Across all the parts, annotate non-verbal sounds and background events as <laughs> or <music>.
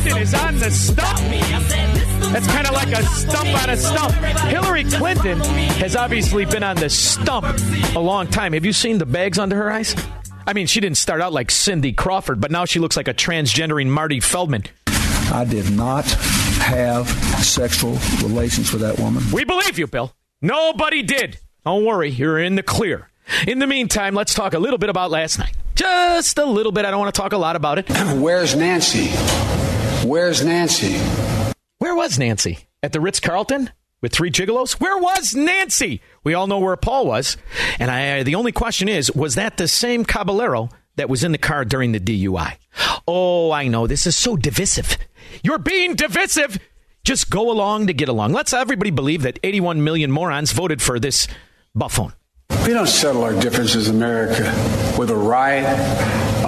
Clinton is on the stump. That's kind of like a stump on a stump. Hillary Clinton has obviously been on the stump a long time. Have you seen the bags under her eyes? I mean, she didn't start out like Cindy Crawford, but now she looks like a transgendering Marty Feldman. I did not have sexual relations with that woman. We believe you, Bill. Nobody did. Don't worry, you're in the clear. In the meantime, let's talk a little bit about last night. Just a little bit. I don't want to talk a lot about it. <clears throat> Where's Nancy? Where's Nancy? Where was Nancy? At the Ritz Carlton with three gigolos? Where was Nancy? We all know where Paul was. And I, the only question is, was that the same Caballero that was in the car during the DUI? Oh, I know. This is so divisive. You're being divisive. Just go along to get along. Let's everybody believe that 81 million morons voted for this buffoon. We don't settle our differences in America with a riot,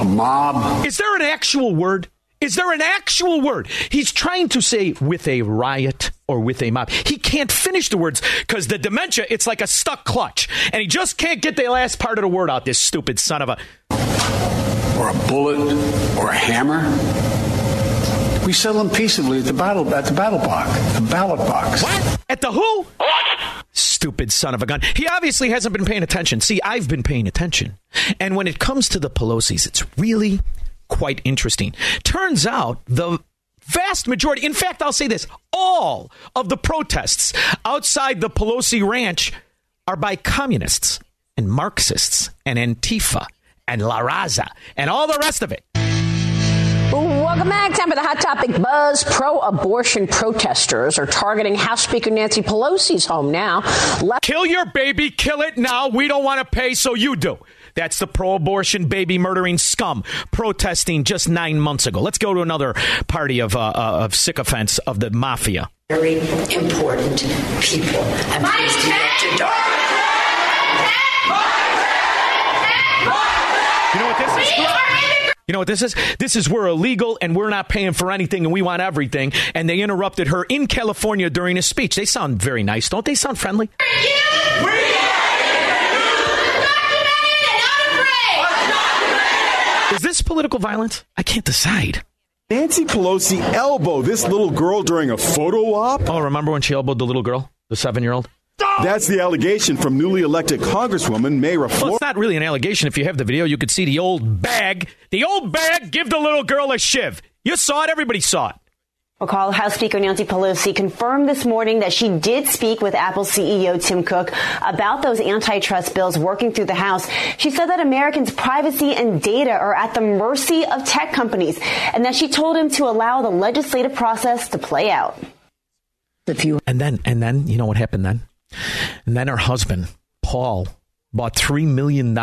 a mob. Is there an actual word? Is there an actual word? He's trying to say with a riot or with a mob. He can't finish the words because the dementia, it's like a stuck clutch. And he just can't get the last part of the word out, this stupid son of a. or a bullet or a hammer. We settle them peaceably at the battle at the battle box, the ballot box. What? At the who? What? Stupid son of a gun. He obviously hasn't been paying attention. See, I've been paying attention. And when it comes to the Pelosi's, it's really quite interesting. Turns out the vast majority, in fact, I'll say this all of the protests outside the Pelosi ranch are by communists and Marxists and Antifa and La Raza and all the rest of it. Welcome back. Time for the hot topic buzz. Pro abortion protesters are targeting House Speaker Nancy Pelosi's home now. Kill your baby, kill it now. We don't want to pay, so you do. That's the pro abortion, baby murdering scum protesting just nine months ago. Let's go to another party of, uh, uh, of sycophants of the mafia. Very important people. I'm pleased to get your daughter. You know what this is? You know what this is? This is we're illegal and we're not paying for anything and we want everything. And they interrupted her in California during a speech. They sound very nice, don't they? Sound friendly? Is this political violence? I can't decide. Nancy Pelosi elbow this little girl during a photo op. Oh, remember when she elbowed the little girl, the seven-year-old? That's the allegation from newly elected Congresswoman Mayra Well, Flores. it's not really an allegation. If you have the video, you could see the old bag. The old bag give the little girl a shiv. You saw it. Everybody saw it. Recall House Speaker Nancy Pelosi confirmed this morning that she did speak with Apple CEO Tim Cook about those antitrust bills working through the House. She said that Americans' privacy and data are at the mercy of tech companies and that she told him to allow the legislative process to play out. And then, and then, you know what happened then? And then her husband, Paul, bought $3 million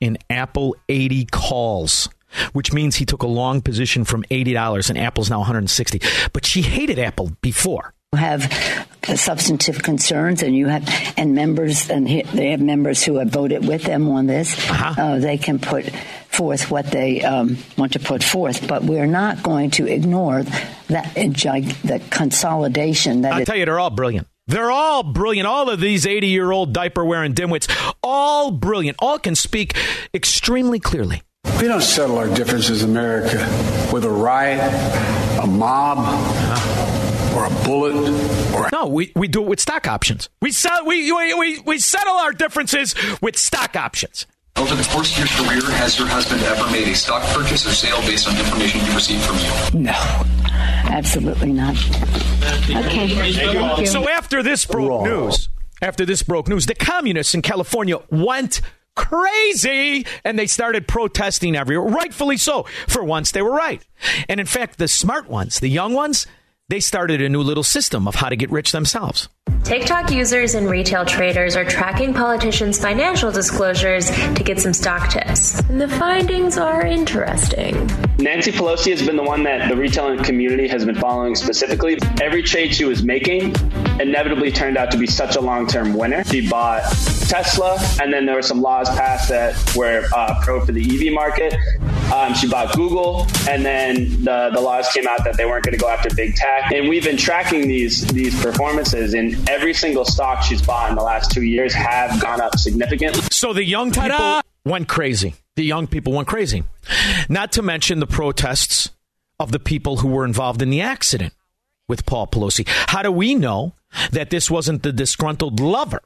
in Apple 80 calls, which means he took a long position from $80 and Apple's now 160. But she hated Apple before. have substantive concerns and you have and members and he- they have members who have voted with them on this uh, they can put forth what they um, want to put forth but we're not going to ignore that the consolidation that I'll tell you, they're all brilliant. They're all brilliant. All of these 80 year old diaper wearing dimwits, all brilliant. All can speak extremely clearly. We don't settle our differences in America with a riot, a mob, or a bullet, or a No, we, we do it with stock options. We, sell, we, we, we, we settle our differences with stock options. Over the course of your career, has your husband ever made a stock purchase or sale based on information he received from you? No, absolutely not. Okay. Thank you. So after this broke news, after this broke news, the communists in California went crazy and they started protesting everywhere. Rightfully so. For once, they were right. And in fact, the smart ones, the young ones, they started a new little system of how to get rich themselves. TikTok users and retail traders are tracking politicians' financial disclosures to get some stock tips. And the findings are interesting. Nancy Pelosi has been the one that the retail community has been following specifically. Every trade she was making inevitably turned out to be such a long term winner. She bought Tesla, and then there were some laws passed that were uh, pro for the EV market. Um, she bought Google, and then the, the laws came out that they weren't going to go after big tech. And we've been tracking these these performances, and every single stock she's bought in the last two years have gone up significantly. So the young people went crazy. The young people went crazy. Not to mention the protests of the people who were involved in the accident with Paul Pelosi. How do we know that this wasn't the disgruntled lover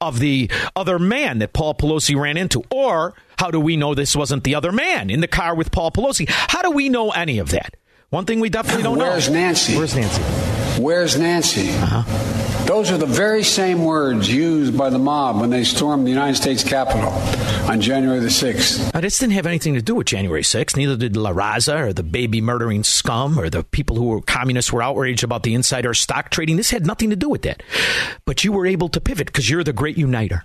of the other man that Paul Pelosi ran into? Or how do we know this wasn't the other man in the car with Paul Pelosi? How do we know any of that? One thing we definitely don't Where's know. Where's Nancy? Where's Nancy? Where's Nancy? Uh-huh. Those are the very same words used by the mob when they stormed the United States Capitol on January the 6th. Now, this didn't have anything to do with January 6th. Neither did La Raza or the baby murdering scum or the people who were communists were outraged about the insider stock trading. This had nothing to do with that. But you were able to pivot because you're the great uniter.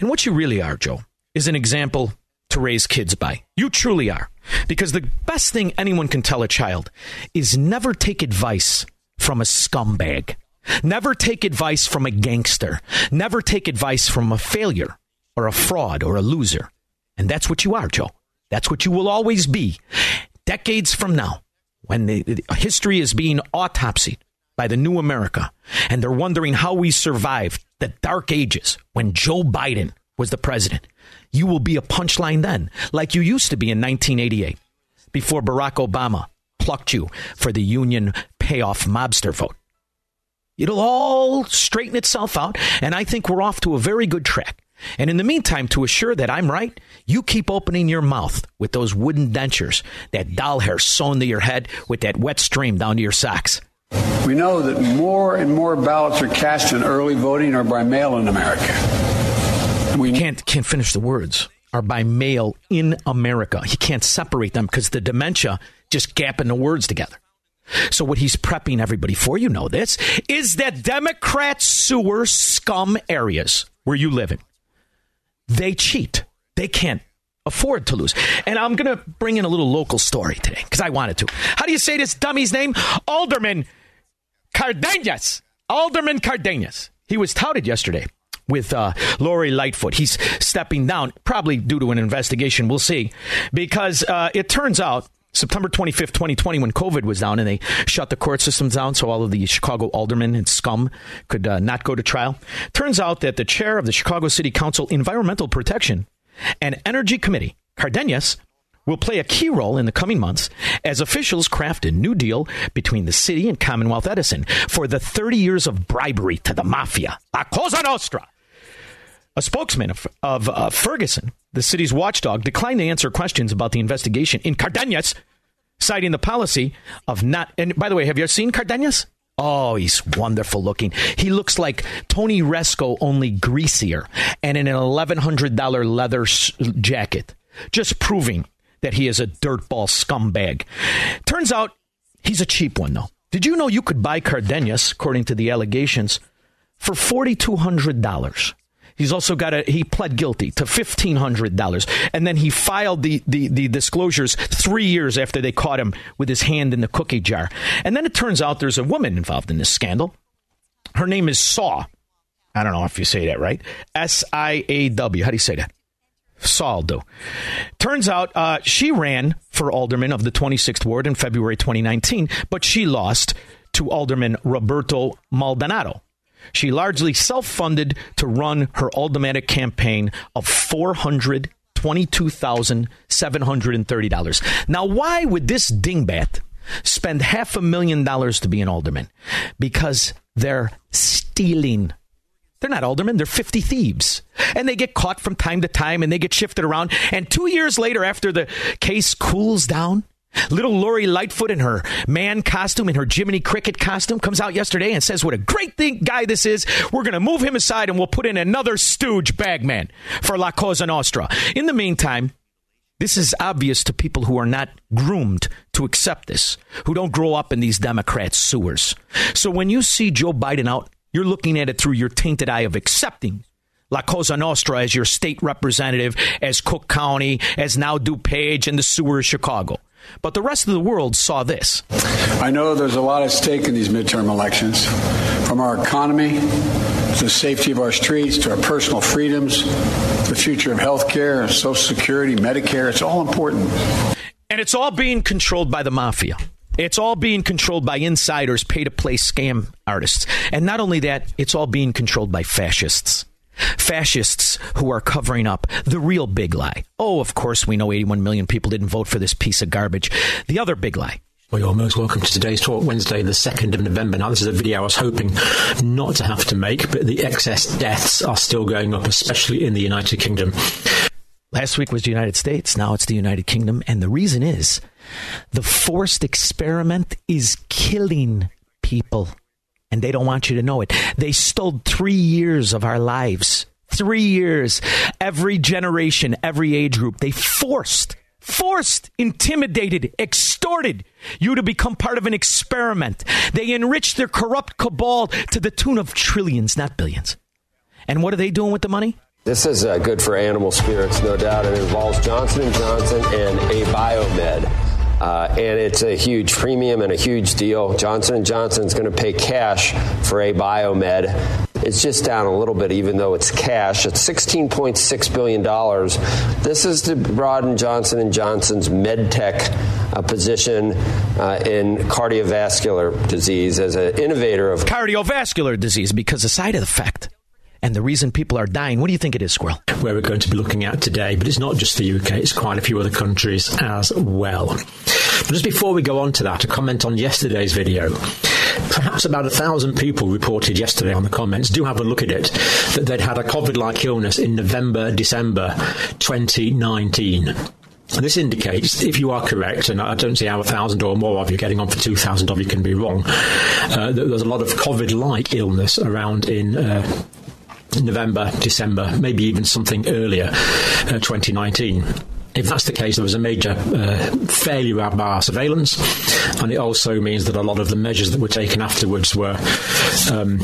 And what you really are, Joe, is an example to raise kids by. You truly are. Because the best thing anyone can tell a child is never take advice from a scumbag. Never take advice from a gangster. Never take advice from a failure or a fraud or a loser. And that's what you are, Joe. That's what you will always be. Decades from now, when the, history is being autopsied by the new America, and they're wondering how we survived the dark ages when Joe Biden was the president, you will be a punchline then, like you used to be in 1988, before Barack Obama plucked you for the union payoff mobster vote. It'll all straighten itself out, and I think we're off to a very good track. And in the meantime, to assure that I'm right, you keep opening your mouth with those wooden dentures, that doll hair sewn to your head with that wet stream down to your socks. We know that more and more ballots are cast in early voting or by mail in America. We can't can't finish the words. Are by mail in America. He can't separate them because the dementia just gapping the words together. So what he's prepping everybody for, you know this, is that Democrat sewer scum areas where you live in, they cheat. They can't afford to lose. And I'm going to bring in a little local story today because I wanted to. How do you say this dummy's name? Alderman Cardenas. Alderman Cardenas. He was touted yesterday with uh, Lori Lightfoot. He's stepping down, probably due to an investigation. We'll see. Because uh, it turns out September 25th, 2020, when COVID was down and they shut the court systems down so all of the Chicago aldermen and scum could uh, not go to trial. Turns out that the chair of the Chicago City Council Environmental Protection and Energy Committee, Cardenas, will play a key role in the coming months as officials craft a new deal between the city and Commonwealth Edison for the 30 years of bribery to the mafia. La Cosa Nostra. A spokesman of, of uh, Ferguson, the city's watchdog, declined to answer questions about the investigation in Cardenas, citing the policy of not. And by the way, have you seen Cardenas? Oh, he's wonderful looking. He looks like Tony Rezko, only greasier, and in an $1,100 leather jacket, just proving that he is a dirtball scumbag. Turns out he's a cheap one, though. Did you know you could buy Cardenas, according to the allegations, for $4,200? He's also got a he pled guilty to fifteen hundred dollars, and then he filed the, the the disclosures three years after they caught him with his hand in the cookie jar. And then it turns out there's a woman involved in this scandal. Her name is Saw. I don't know if you say that right. S I A W. How do you say that? Saul do. Turns out uh, she ran for alderman of the 26th ward in February 2019, but she lost to Alderman Roberto Maldonado. She largely self funded to run her aldermanic campaign of $422,730. Now, why would this dingbat spend half a million dollars to be an alderman? Because they're stealing. They're not aldermen, they're 50 thieves. And they get caught from time to time and they get shifted around. And two years later, after the case cools down, little Lori Lightfoot in her man costume, in her Jiminy Cricket costume, comes out yesterday and says what a great thing guy this is. We're going to move him aside and we'll put in another stooge bagman for La Cosa Nostra. In the meantime, this is obvious to people who are not groomed to accept this, who don't grow up in these Democrat sewers. So when you see Joe Biden out, you're looking at it through your tainted eye of accepting La Cosa Nostra as your state representative, as Cook County, as now DuPage and the sewer of Chicago. But the rest of the world saw this. I know there's a lot at stake in these midterm elections, from our economy to the safety of our streets to our personal freedoms, the future of health care, Social Security, Medicare. It's all important. And it's all being controlled by the mafia. It's all being controlled by insiders, pay to play scam artists. And not only that, it's all being controlled by fascists. Fascists who are covering up the real big lie. Oh, of course, we know 81 million people didn't vote for this piece of garbage. The other big lie. Well, you're most welcome to today's talk, Wednesday, the 2nd of November. Now, this is a video I was hoping not to have to make, but the excess deaths are still going up, especially in the United Kingdom. Last week was the United States. Now it's the United Kingdom. And the reason is the forced experiment is killing people. And they don't want you to know it. They stole three years of our lives. Three years. Every generation, every age group. They forced, forced, intimidated, extorted you to become part of an experiment. They enriched their corrupt cabal to the tune of trillions, not billions. And what are they doing with the money? This is uh, good for animal spirits, no doubt. It involves Johnson & Johnson and Abiomed. Uh, and it's a huge premium and a huge deal. Johnson & Johnson is going to pay cash for Abiomed. It's just down a little bit, even though it's cash. It's $16.6 billion. This is to broaden Johnson & Johnson's med tech uh, position uh, in cardiovascular disease as an innovator of cardiovascular disease because the side effect and the reason people are dying. What do you think it is, Squirrel? Where we're going to be looking at today, but it's not just the UK, it's quite a few other countries as well. But just before we go on to that, a comment on yesterday's video. Perhaps about a thousand people reported yesterday on the comments. Do have a look at it that they'd had a COVID like illness in November, December 2019. This indicates, if you are correct, and I don't see how a thousand or more of you getting on for two thousand of you can be wrong, uh, there's a lot of COVID-like illness around in uh, November, December, maybe even something earlier, uh, 2019 if that's the case, there was a major uh, failure of our surveillance, and it also means that a lot of the measures that were taken afterwards were, um,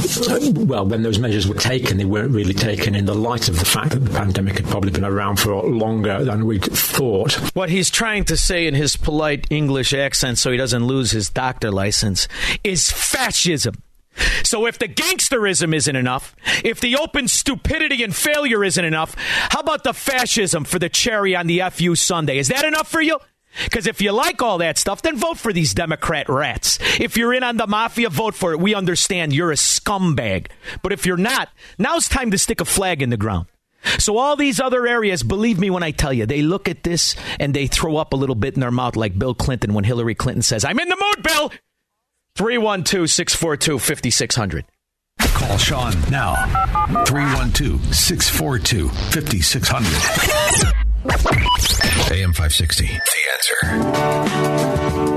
well, when those measures were taken, they weren't really taken in the light of the fact that the pandemic had probably been around for longer than we'd thought. What he's trying to say in his polite English accent, so he doesn't lose his doctor license, is fascism. So if the gangsterism isn't enough, if the open stupidity and failure isn't enough, how about the fascism for the cherry on the FU Sunday? Is that enough for you? Because if you like all that stuff, then vote for these Democrat rats. If you're in on the mafia, vote for it. We understand you're a scumbag. But if you're not, now's time to stick a flag in the ground. So all these other areas, believe me when I tell you, they look at this and they throw up a little bit in their mouth like Bill Clinton when Hillary Clinton says, I'm in the mood, Bill. 312 642 5600. Call Shaun now. 312 642 5600. AM 560. The answer.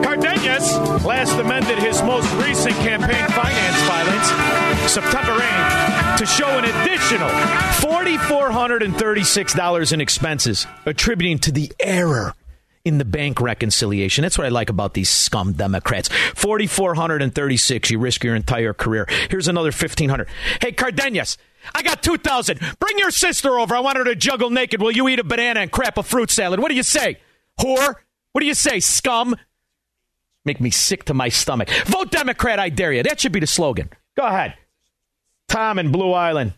Cardenas last amended his most recent campaign finance filings September 8th to show an additional $4,436 in expenses, attributing to the error in the bank reconciliation. That's what I like about these scum Democrats. 4,436. You risk your entire career. Here's another 1,500. Hey, Cardenas. I got 2,000. Bring your sister over. I want her to juggle naked while you eat a banana and crap a fruit salad. What do you say? Whore? What do you say, scum? Make me sick to my stomach. Vote Democrat, I dare you. That should be the slogan. Go ahead. Tom in Blue Island.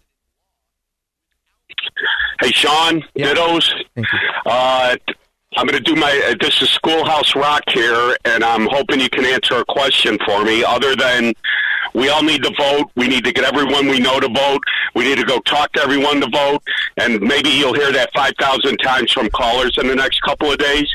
Hey, Shaun, Yeah. Dittos. Uh, I'm going to do my. Uh, this is Schoolhouse Rock here, and I'm hoping you can answer a question for me. Other than, we all need to vote. We need to get everyone we know to vote. We need to go talk to everyone to vote, and maybe you'll hear that 5,000 times from callers in the next couple of days.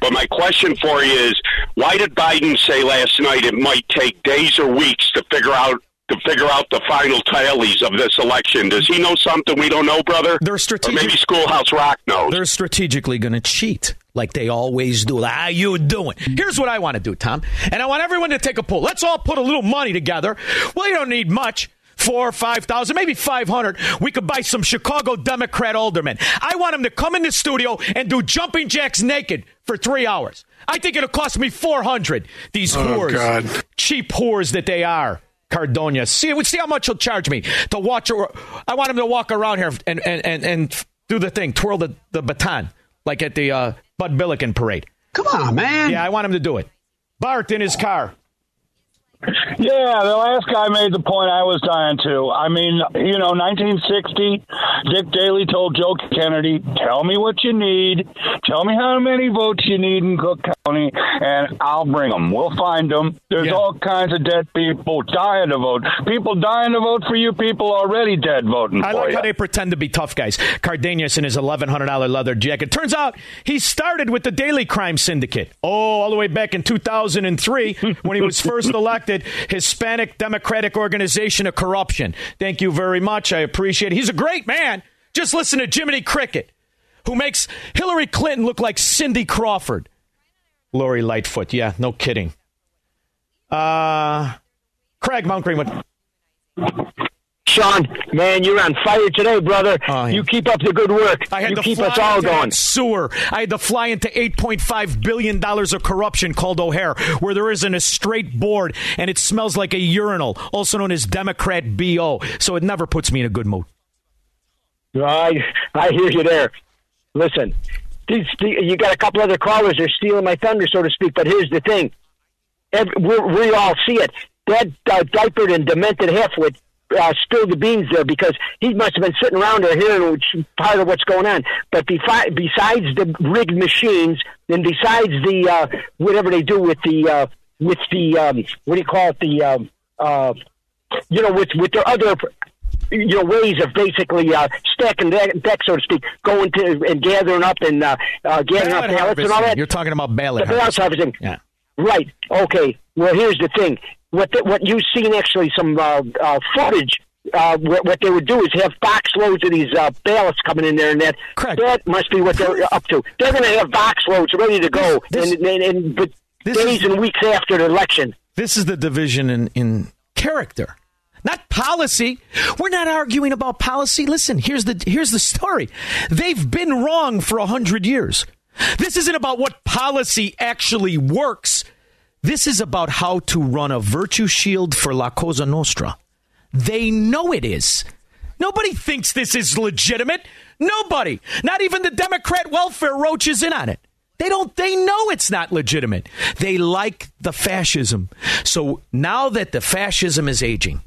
But my question for you is, why did Biden say last night it might take days or weeks to figure out to figure out the final tallies of this election. Does he know something we don't know, brother? They're Or strategic. maybe Schoolhouse Rock knows. They're strategically going to cheat like they always do. How you doing? Here's what I want to do, Tom, and I want everyone to take a poll. Let's all put a little money together. Well, you don't need much. Four, five thousand, maybe five hundred. We could buy some Chicago Democrat aldermen. I want them to come in the studio and do jumping jacks naked for three hours. I think it'll cost me four hundred. These Oh, whores, God. cheap whores that they are. Cardonia. See, see how much he'll charge me to watch. I want him to walk around here and and and, and do the thing, twirl the, the baton like at the uh, Bud Billiken parade. Come on, man. Yeah, I want him to do it. Bart in his car. <laughs> Yeah, the last guy made the point I was dying to. I mean, you know, 1960, Dick Daley told Joe Kennedy, "Tell me what you need. Tell me how many votes you need in Cook County, and I'll bring them. We'll find them. There's all kinds of dead people dying to vote. People dying to vote for you. People already dead voting I like you. how they pretend to be tough guys. Cardenas in his $1,100 leather jacket. Turns out he started with the Daley Crime Syndicate. Oh, all the way back in 2003 when he was first elected. <laughs> Hispanic Democratic Organization of Corruption. Thank you very much. I appreciate it. He's a great man. Just listen to Jiminy Cricket, who makes Hillary Clinton look like Cindy Crawford. Lori Lightfoot. Yeah, no kidding. Uh, Craig Mount Greenwood. Shaun, man, you're on fire today, brother. You keep up the good work. I had you to keep fly us all going. Sewer. I had to fly into $8.5 billion of corruption called O'Hare, where there isn't a straight board and it smells like a urinal, also known as Democrat BO. So it never puts me in a good mood. I I hear you there. Listen, these, you got a couple other callers that are stealing my thunder, so to speak. But here's the thing: Every, we we all see it. That uh, diapered and demented halfwit uh, spilled the beans there because he must have been sitting around there hearing which, part of what's going on. But befi- besides the rigged machines, and besides the uh, whatever they do with the uh, with the um, what do you call it the um, uh, you know with with their other you know ways of basically uh, stacking deck, deck, so to speak, going to and gathering up and uh, uh, gathering up Ballot ballots and all that. You're talking about ballot The ballot harvesting. Yeah. Right. Okay. Well, here's the thing. What the, what you've seen actually some uh, uh, footage. Uh, what, what they would do is have box loads of these uh, ballots coming in there, and that that must be what they're up to. They're going to have box loads ready to go, and, and, and but days and weeks after the election. This is the division in, in character, not policy. We're not arguing about policy. Listen, here's the here's the story. They've been wrong for a hundred years. This isn't about what policy actually works. This is about how to run a virtue shield for La Cosa Nostra. They know it is. Nobody thinks this is legitimate. Nobody. Not even the Democrat welfare roach is in on it. They don't they know it's not legitimate. They like the fascism. So now that the fascism is aging,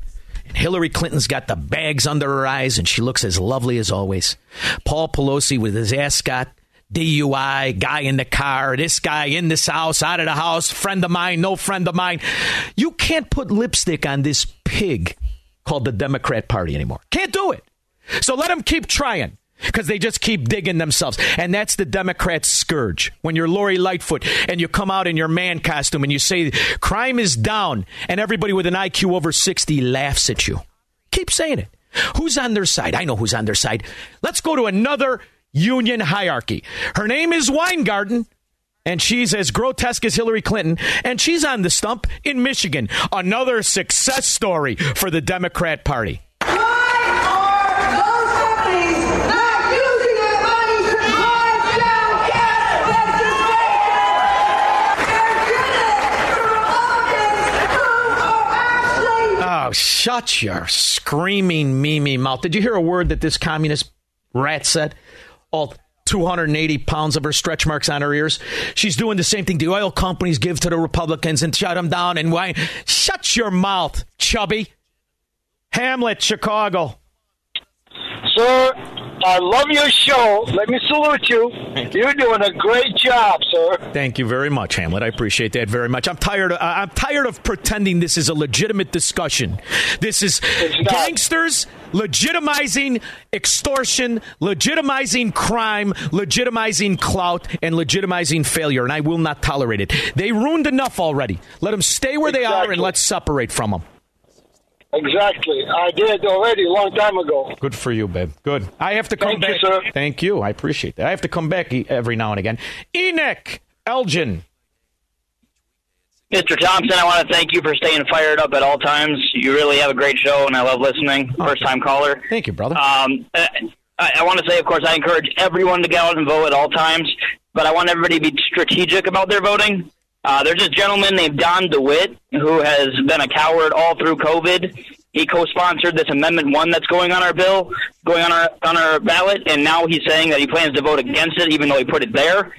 and Hillary Clinton's got the bags under her eyes and she looks as lovely as always. Paul Pelosi with his ascot, DUI, guy in the car, this guy in this house, out of the house, friend of mine, no friend of mine. You can't put lipstick on this pig called the Democrat Party anymore. Can't do it. So let them keep trying because they just keep digging themselves. And that's the Democrat scourge. When you're Lori Lightfoot and you come out in your man costume and you say crime is down and everybody with an IQ over 60 laughs at you. Keep saying it. Who's on their side? I know who's on their side. Let's go to another union hierarchy. Her name is Weingarten. And she's as grotesque as Hillary Clinton, and she's on the stump in Michigan. Another success story for the Democrat Party. Why are those companies not using their money to my dog? Oh, shut your screaming mimi mouth. Did you hear a word that this communist rat said? All 280 pounds of her stretch marks on her ears. She's doing the same thing the oil companies give to the Republicans and shut them down and why? Shut your mouth, chubby. Hamlet, Chicago. Sir, I love your show. Let me salute you. You're doing a great job, sir. Thank you very much, Hamlet. I appreciate that very much. I'm tired. Of, I'm tired of pretending this is a legitimate discussion. This is gangsters legitimizing extortion, legitimizing crime, legitimizing clout, and legitimizing failure, and I will not tolerate it. They ruined enough already. Let them stay where they are, and let's separate from them. Exactly. I did already a long time ago. Good for you, babe. Good. I have to come Thank you, back. sir. Thank you. I appreciate that. I have to come back e- every now and again. Enoch Elgin. Mr. Thompson, I want to thank you for staying fired up at all times. You really have a great show, and I love listening. First time caller. Thank you, brother. Um, I, I want to say, of course, I encourage everyone to go out and vote at all times, but I want everybody to be strategic about their voting. Uh, there's this gentleman named Don DeWitt who has been a coward all through COVID. He co-sponsored this Amendment One that's going on our bill, going on our on our ballot, and now he's saying that he plans to vote against it, even though he put it there.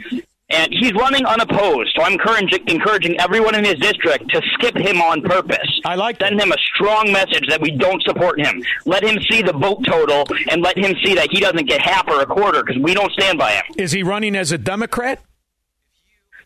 And he's running unopposed, so I'm encouraging, encouraging everyone in his district to skip him on purpose. I like Send him a strong message that we don't support him. Let him see the vote total, and let him see that he doesn't get half or a quarter because we don't stand by him. Is he running as a Democrat?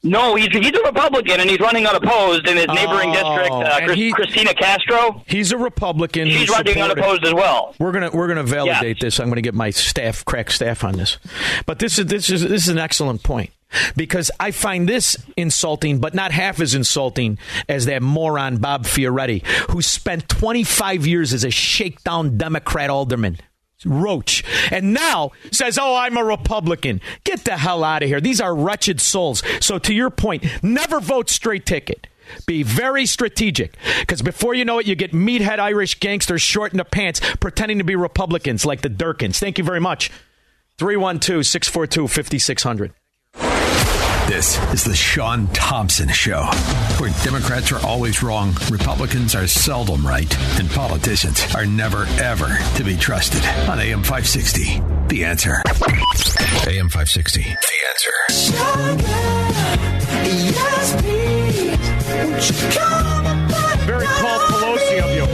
No, he's he's a Republican and he's running unopposed in his neighboring district, uh, Oh, Chris, he- Cristina Castro. He's a Republican. She's running unopposed as well. We're gonna we're gonna validate this. I'm gonna get my staff, crack staff, on this. But this is this is this is an excellent point because I find this insulting, but not half as insulting as that moron Bob Fioretti, who spent 25 years as a shakedown Democrat alderman. Roach, and now says, "Oh, I'm a Republican." Get the hell out of here. These are wretched souls. So, to your point, never vote straight ticket. Be very strategic, because before you know it, you get meathead Irish gangsters short in the pants pretending to be Republicans like the Durkins. Thank you very much. 312 642 5600. This is the Shaun Thompson Show, where Democrats are always wrong, Republicans are seldom right, and politicians are never, ever to be trusted. On AM 560, The Answer. AM 560, The Answer. Very Paul Pelosi of you.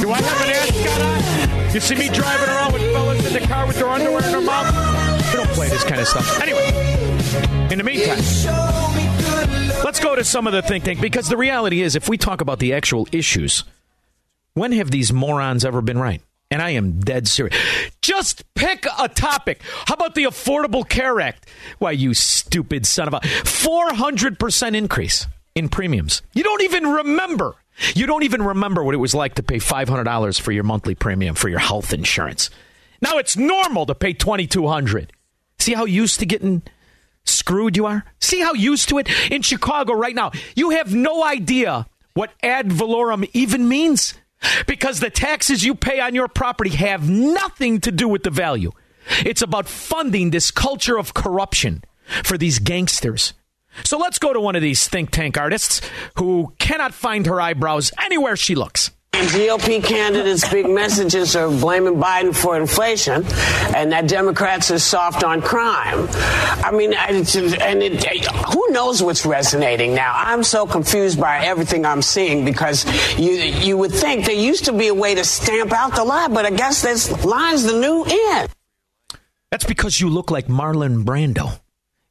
Do I have an ascot on? You see me driving around with fellas in the car with their underwear in their mouth? Play this kind of stuff. Anyway, in the meantime, let's go to some of the think tank because the reality is, if we talk about the actual issues, when have these morons ever been right? And I am dead serious. Just pick a topic. How about the Affordable Care Act? Why, you stupid son of a 400% increase in premiums. You don't even remember. You don't even remember what it was like to pay $500 for your monthly premium for your health insurance. Now it's normal to pay 2200 See how used to getting screwed you are? See how used to it? In Chicago right now, you have no idea what ad valorem even means because the taxes you pay on your property have nothing to do with the value. It's about funding this culture of corruption for these gangsters. So let's go to one of these think tank artists who cannot find her eyebrows anywhere she looks. GOP candidates' big messages are blaming Biden for inflation, and that Democrats are soft on crime. I mean, and it, who knows what's resonating now? I'm so confused by everything I'm seeing because you you would think there used to be a way to stamp out the lie, but I guess this line's the new end. That's because you look like Marlon Brando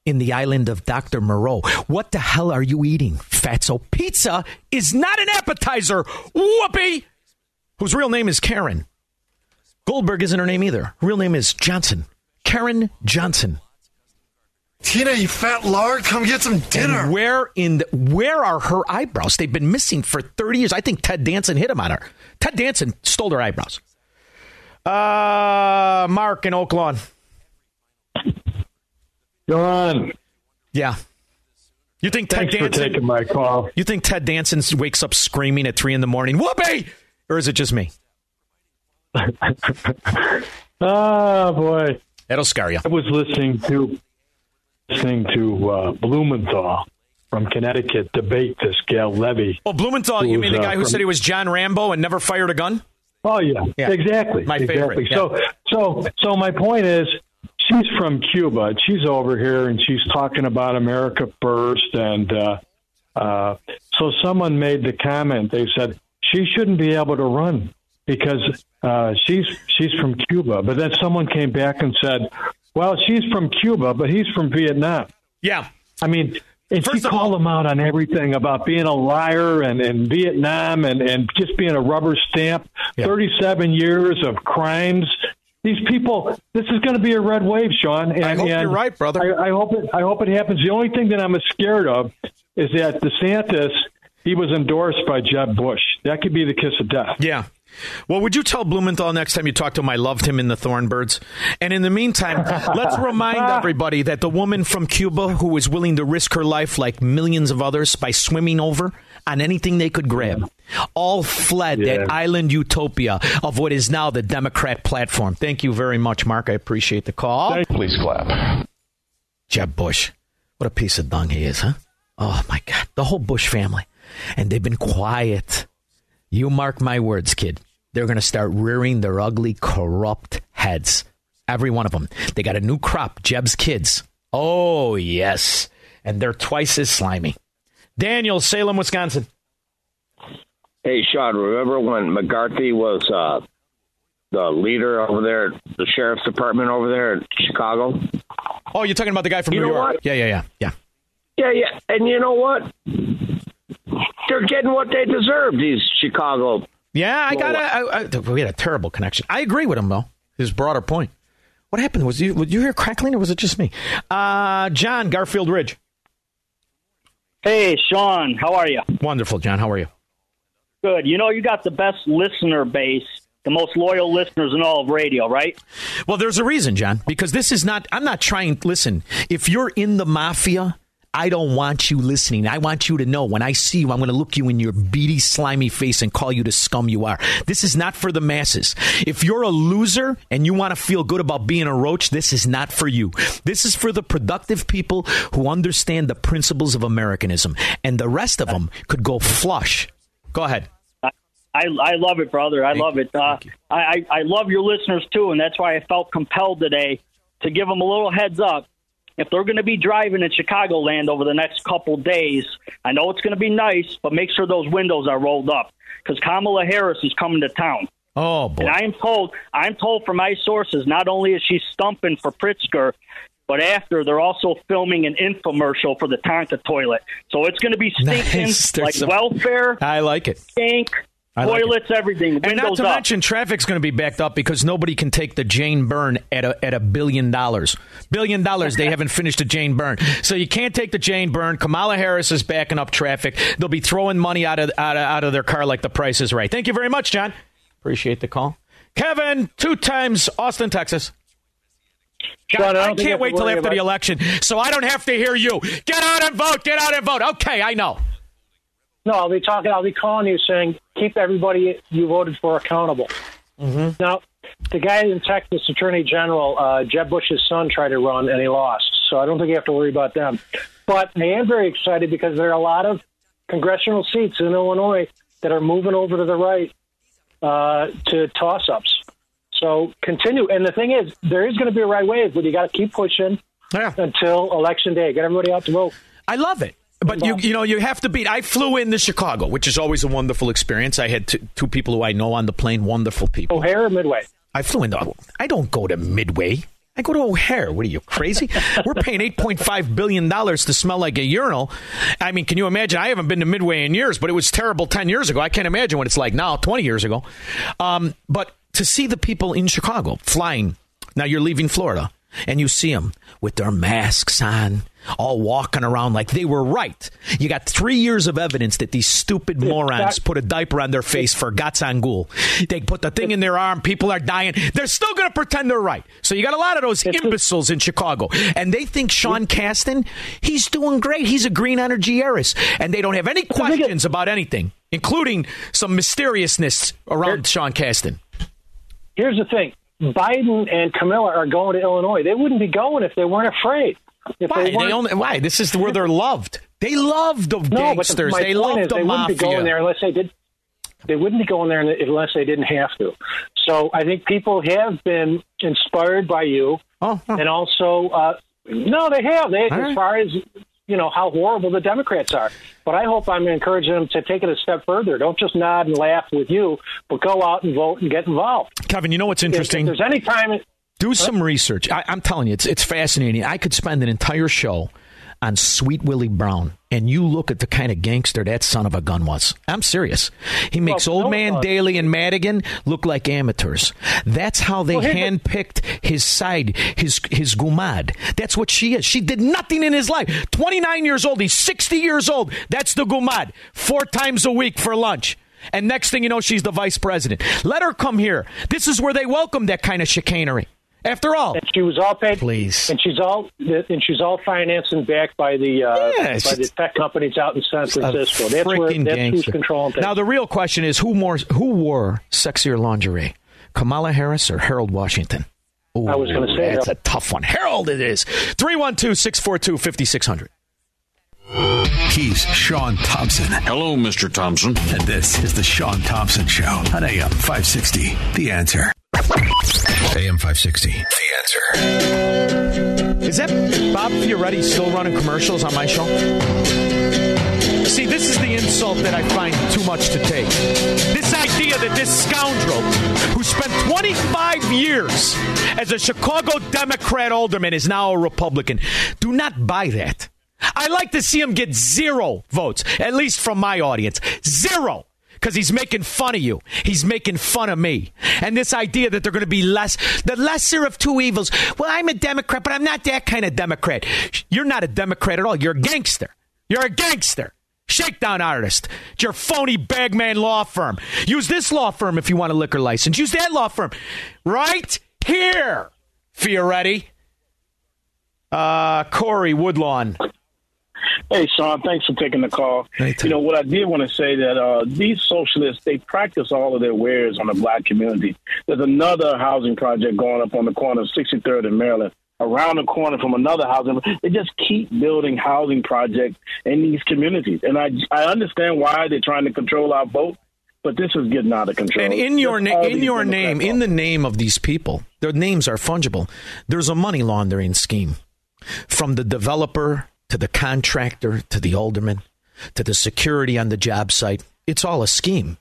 in the island of Dr. Moreau. What the hell are you eating, fatso? Pizza is not an appetizer. Whoopee! Whose real name is Karen. Goldberg isn't her name either. Her real name is Johnson. Karen Johnson. Tina, you fat lard, come get some dinner. And where in the, where are her eyebrows? They've been missing for 30 years. I think Ted Danson hit him on her. Ted Danson stole her eyebrows. Uh, Mark in Oak Lawn. <laughs> John. Yeah. You think Ted Thanks for taking my call. You think Ted Danson wakes up screaming at three in the morning, "Whoopee!" Or is it just me? Oh <laughs> boy, that'll scar you. I was listening to listening to uh, Blumenthal from Connecticut debate this gal Levy. Oh, Blumenthal, you mean the guy uh, who from- said he was John Rambo and never fired a gun? Oh yeah, Yeah. exactly. My exactly. favorite, yeah. So so so my point is she's from Cuba. She's over here and she's talking about America first and uh uh so someone made the comment they said she shouldn't be able to run because uh she's she's from Cuba. But then someone came back and said, "Well, she's from Cuba, but he's from Vietnam." Yeah. I mean, and she called him out on everything about being a liar and, and Vietnam and, and just being a rubber stamp. 37 years of crimes. These people, this is going to be a red wave, Shaun. And, I hope and you're right, brother. I, I hope it. I hope it happens. The only thing that I'm scared of is that DeSantis he was endorsed by Jeb Bush. That could be the kiss of death. Yeah. Well, would you tell Blumenthal next time you talk to him I loved him in the Thornbirds? And in the meantime, let's <laughs> remind everybody that the woman from Cuba who was willing to risk her life like millions of others by swimming over on anything they could grab, all fled Yeah. that island utopia of what is now the Democrat platform. Thank you very much, Mark. I appreciate the call. Please clap. Jeb Bush. What a piece of dung he is, huh? Oh my God. The whole Bush family. And they've been quiet. You mark my words, kid. They're going to start rearing their ugly, corrupt heads. Every one of them. They got a new crop, Jeb's kids. Oh, yes. And they're twice as slimy. Daniel, Salem, Wisconsin. Hey, Shaun, remember when McCarthy was uh, the leader over there, the sheriff's department over there in Chicago? Oh, you're talking about the guy from You New York? what? Yeah, yeah, yeah. Yeah. Yeah, yeah. And you know what? They're getting what they deserve, these Chicago. Yeah, I got. I, I, we had a terrible connection. I agree with him though. His broader point. What happened? Was you? Would you hear crackling, or was it just me? Uh, John Garfield Ridge. Hey, Shaun, how are you? Wonderful, John. How are you? Good. You know, you got the best listener base, the most loyal listeners in all of radio, right? Well, there's a reason, John, because this is not. I'm not trying. Listen, if you're in the mafia. I don't want you listening. I want you to know when I see you, I'm going to look you in your beady, slimy face and call you the scum you are. This is not for the masses. If you're a loser and you want to feel good about being a roach, this is not for you. This is for the productive people who understand the principles of Americanism. And the rest of them could go flush. Go ahead. I, I love it, brother. I love it. Uh, I, I love your listeners too, and that's why I felt compelled today to give them a little heads up. If they're going to be driving in Chicagoland over the next couple days, I know it's going to be nice, but make sure those windows are rolled up because Kamala Harris is coming to town. Oh boy! And I am told, I'm told from my sources, not only is she stumping for Pritzker, but after they're also filming an infomercial for the Tonka toilet. So it's going to be stinking Nice. <laughs> Like some- welfare, I like it. stink, I like toilets, everything. And not to up. mention, traffic's going to be backed up because nobody can take the Jane Byrne at a at a billion dollars. Billion dollars, they haven't finished the Jane Byrne, so you can't take the Jane Byrne. Kamala Harris is backing up traffic. They'll be throwing money out of out of, out of their car like the price is right. Thank you very much, John. Appreciate the call, Kevin. Two times Austin, Texas. Shaun, I I can't wait till after the election, so I don't have to hear you. Get out and vote. Get out and vote. Okay, I know. No, I'll be talking. I'll be calling you saying keep everybody you voted for accountable. Mm-hmm. Now, the guy in Texas, Attorney General uh, Jeb Bush's son, tried to run and he lost. So I don't think you have to worry about them. But I am very excited because there are a lot of congressional seats in Illinois that are moving over to the right uh, to toss-ups. So continue. And the thing is, there is going to be a right wave, but you got to keep pushing until election day. Get everybody out to vote. I love it. But you, you know, you have to beat. I flew into Chicago, which is always a wonderful experience. I had two, two people who I know on the plane, wonderful people. O'Hare or Midway? I flew in. into. I don't go to Midway. I go to O'Hare. What are you crazy? We're paying eight point five billion dollars to smell like a urinal. I mean, can you imagine? I haven't been to Midway in years, but it was terrible ten years ago. I can't imagine what it's like now, twenty years ago. Um, but to see the people in Chicago flying. Now you're leaving Florida, and you see them with their masks on, all walking around like they were right. You got three years of evidence that these stupid morons put a diaper on their face for Gatsangul. They put the thing in their arm. People are dying. They're still going to pretend they're right. So you got a lot of those imbeciles in Chicago, and they think Sean Casten, he's doing great. He's a green energy heiress, and they don't have any questions about anything, including some mysteriousness around Sean Casten. Here's the thing: Biden and Camilla are going to Illinois. They wouldn't be going if they weren't afraid. If Why? they They weren't, only, why? This is where they're loved. They love the no, but the, gangsters. they love is the they wouldn't be going there unless they did. They wouldn't be going there unless they didn't have to. So I think people have been inspired by you, oh, and also uh, no, they have. They All as right. far as you know how horrible the Democrats are. But I hope I'm encouraging them to take it a step further. Don't just nod and laugh with you, but go out and vote and get involved. Kevin, you know what's interesting? If, there's any time. Do some research. I, I'm telling you, it's it's fascinating. I could spend an entire show on Sweet Willie Brown and you look at the kind of gangster that son of a gun was. I'm serious. He makes Well, Old no, Man uh, Daley and Madigan look like amateurs. That's how they Well, the- handpicked his side, his his gumad. That's what she is. She did nothing in his life. 29 years old. He's 60 years old. That's the gumad. Four times a week for lunch. And next thing you know, she's the vice president. Let her come here. This is where they welcome that kind of chicanery. After all, And she was all paid. Please. And she's all and she's all financed and backed by the uh, Yeah, by the tech companies out in San Francisco. That's where freaking that's who's controlling things. Now the real question is who more who wore sexier lingerie, Kamala Harris or Harold Washington? Ooh, I was gonna say that's Harold. a tough one. Harold, it is 312-642-5600. He's Shaun Thompson. Hello, Mr. Thompson. And this is the Shaun Thompson Show on AM 560. The answer. AM 560. The answer. Is that Bob Fioretti still running commercials on my show? See, this is the insult that I find too much to take. This idea that this scoundrel who spent 25 years as a Chicago Democrat alderman is now a Republican. Do not buy that. I like to see him get zero votes, at least from my audience. Zero. Because he's making fun of you. He's making fun of me. And this idea that they're going to be less, the lesser of two evils. Well, I'm a Democrat, but I'm not that kind of Democrat. You're not a Democrat at all. You're a gangster. You're a gangster. Shakedown artist. It's your phony bagman law firm. Use this law firm if you want a liquor license. Use that law firm. Right here, Fioretti. Uh, Corey Woodlawn. Hey, Shaun, thanks for taking the call. You know, what I did want to say that uh, these socialists, they practice all of their wares on the black community. There's another housing project going up on the corner of 63rd and Maryland. Around the corner from another housing, they just keep building housing projects in these communities, and I I understand why they're trying to control our vote, but this is getting out of control. And in your na- in your name, in the name of these people, their names are fungible. There's a money laundering scheme from the developer to the contractor to the alderman to the security on the job site. It's all a scheme.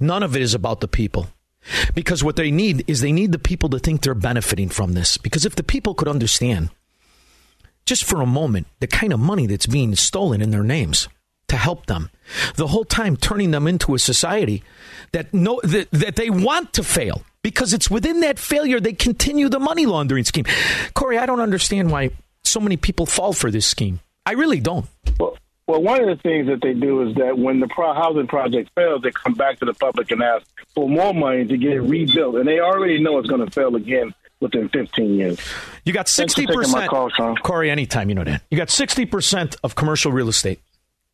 None of it is about the people. Because what they need is they need the people to think they're benefiting from this. Because if the people could understand, just for a moment, the kind of money that's being stolen in their names to help them, the whole time turning them into a society that no that, that they want to fail because it's within that failure they continue the money laundering scheme. Corey, I don't understand why so many people fall for this scheme. I really don't. Well, well, one of the things that they do is that when the pro- housing project fails, they come back to the public and ask for more money to get it rebuilt, and they already know it's going to fail again within 15 years. You got sixty taking my percent. call, Shaun. Corey, anytime you know that. You got sixty percent of commercial real estate.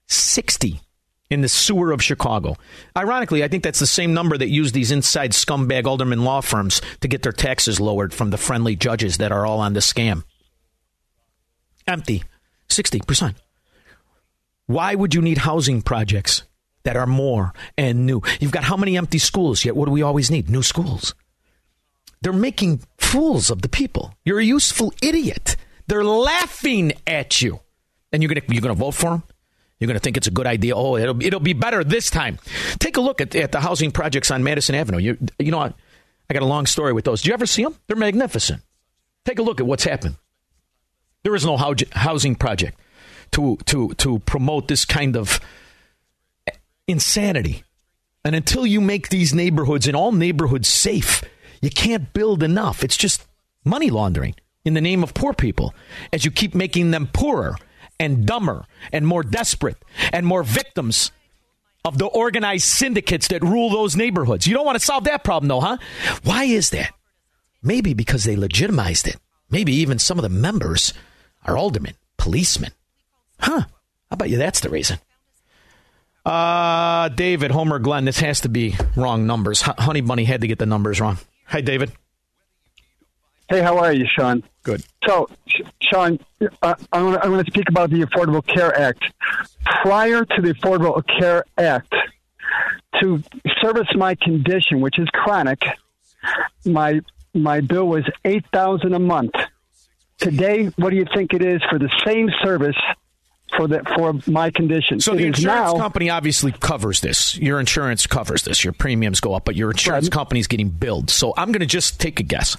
Sixty in the sewer of Chicago. Ironically, I think that's the same number that use these inside scumbag alderman law firms to get their taxes lowered from the friendly judges that are all on the scam. Empty. Sixty percent. Why would you need housing projects that are more and new? You've got how many empty schools yet? What do we always need? New schools. They're making fools of the people. You're a useful idiot. They're laughing at you. And you're gonna you're gonna vote for them? You're gonna think it's a good idea. Oh, it'll it'll be better this time. Take a look at, at the housing projects on Madison Avenue. You you know what? I got a long story with those. Do you ever see them? They're magnificent. Take a look at what's happened. There is no housing project to to to promote this kind of insanity. And until you make these neighborhoods and all neighborhoods safe, you can't build enough. It's just money laundering in the name of poor people as you keep making them poorer and dumber and more desperate and more victims of the organized syndicates that rule those neighborhoods. You don't want to solve that problem, though, huh? Why is that? Maybe because they legitimized it. Maybe even some of the members are aldermen, policemen. Huh. How about you? That's the reason. Uh, David, Homer, Glenn, this has to be wrong numbers. H- Honey Bunny had to get the numbers wrong. Hi, David. Hey, how are you, Shaun? Good. So, Shaun, uh, I'm going to speak about the Affordable Care Act. Prior to the Affordable Care Act, to service my condition, which is chronic, my my bill was eight thousand a month. Today, what do you think it is for the same service for the for my condition? So It the insurance now- company obviously covers this. Your insurance covers this. Your premiums go up, but your insurance company's getting billed. So I'm going to just take a guess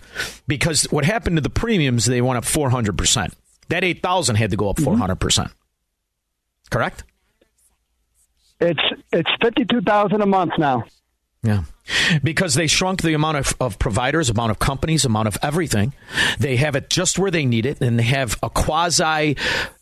because what happened to the premiums? They went up 400 percent That 8,000 had to go up 400%. Mm-hmm. Correct? It's it's fifty two thousand a month now. Yeah. Because they shrunk the amount of, of providers, amount of companies, amount of everything. They have it just where they need it, and they have a quasi.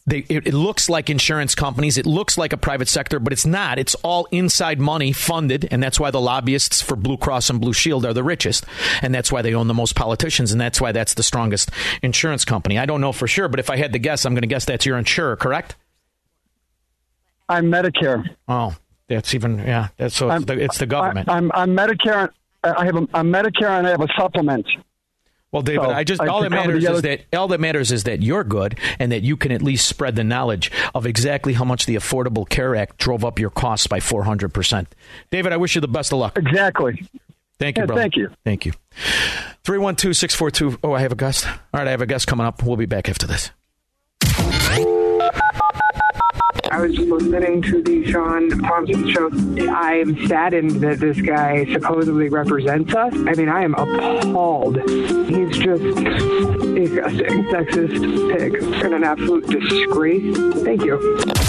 They, it, it looks like insurance companies. It looks like a private sector, but it's not. It's all inside money funded, and that's why the lobbyists for Blue Cross and Blue Shield are the richest, and that's why they own the most politicians, and that's why that's the strongest insurance company. I don't know for sure, but if I had to guess, I'm going to guess that's your insurer, correct? I'm Medicare. Oh, that's even yeah. That's so it's, the, it's the government. I, am I'm Medicare. I have a, I'm Medicare and I have a supplement. Well, David, So, I just I all that matters is that all that matters is that you're good and that you can at least spread the knowledge of exactly how much the Affordable Care Act drove up your costs by 400 percent. David, I wish you the best of luck. Exactly. Thank you, Yeah, brother. thank you. Thank you. 312-642. Oh, I have a guest. All right, I have a guest coming up. We'll be back after this. I was listening to the Shaun Thompson show. I'm saddened that this guy supposedly represents us. I mean, I am appalled. He's just disgusting, sexist pig, and an absolute disgrace. Thank you.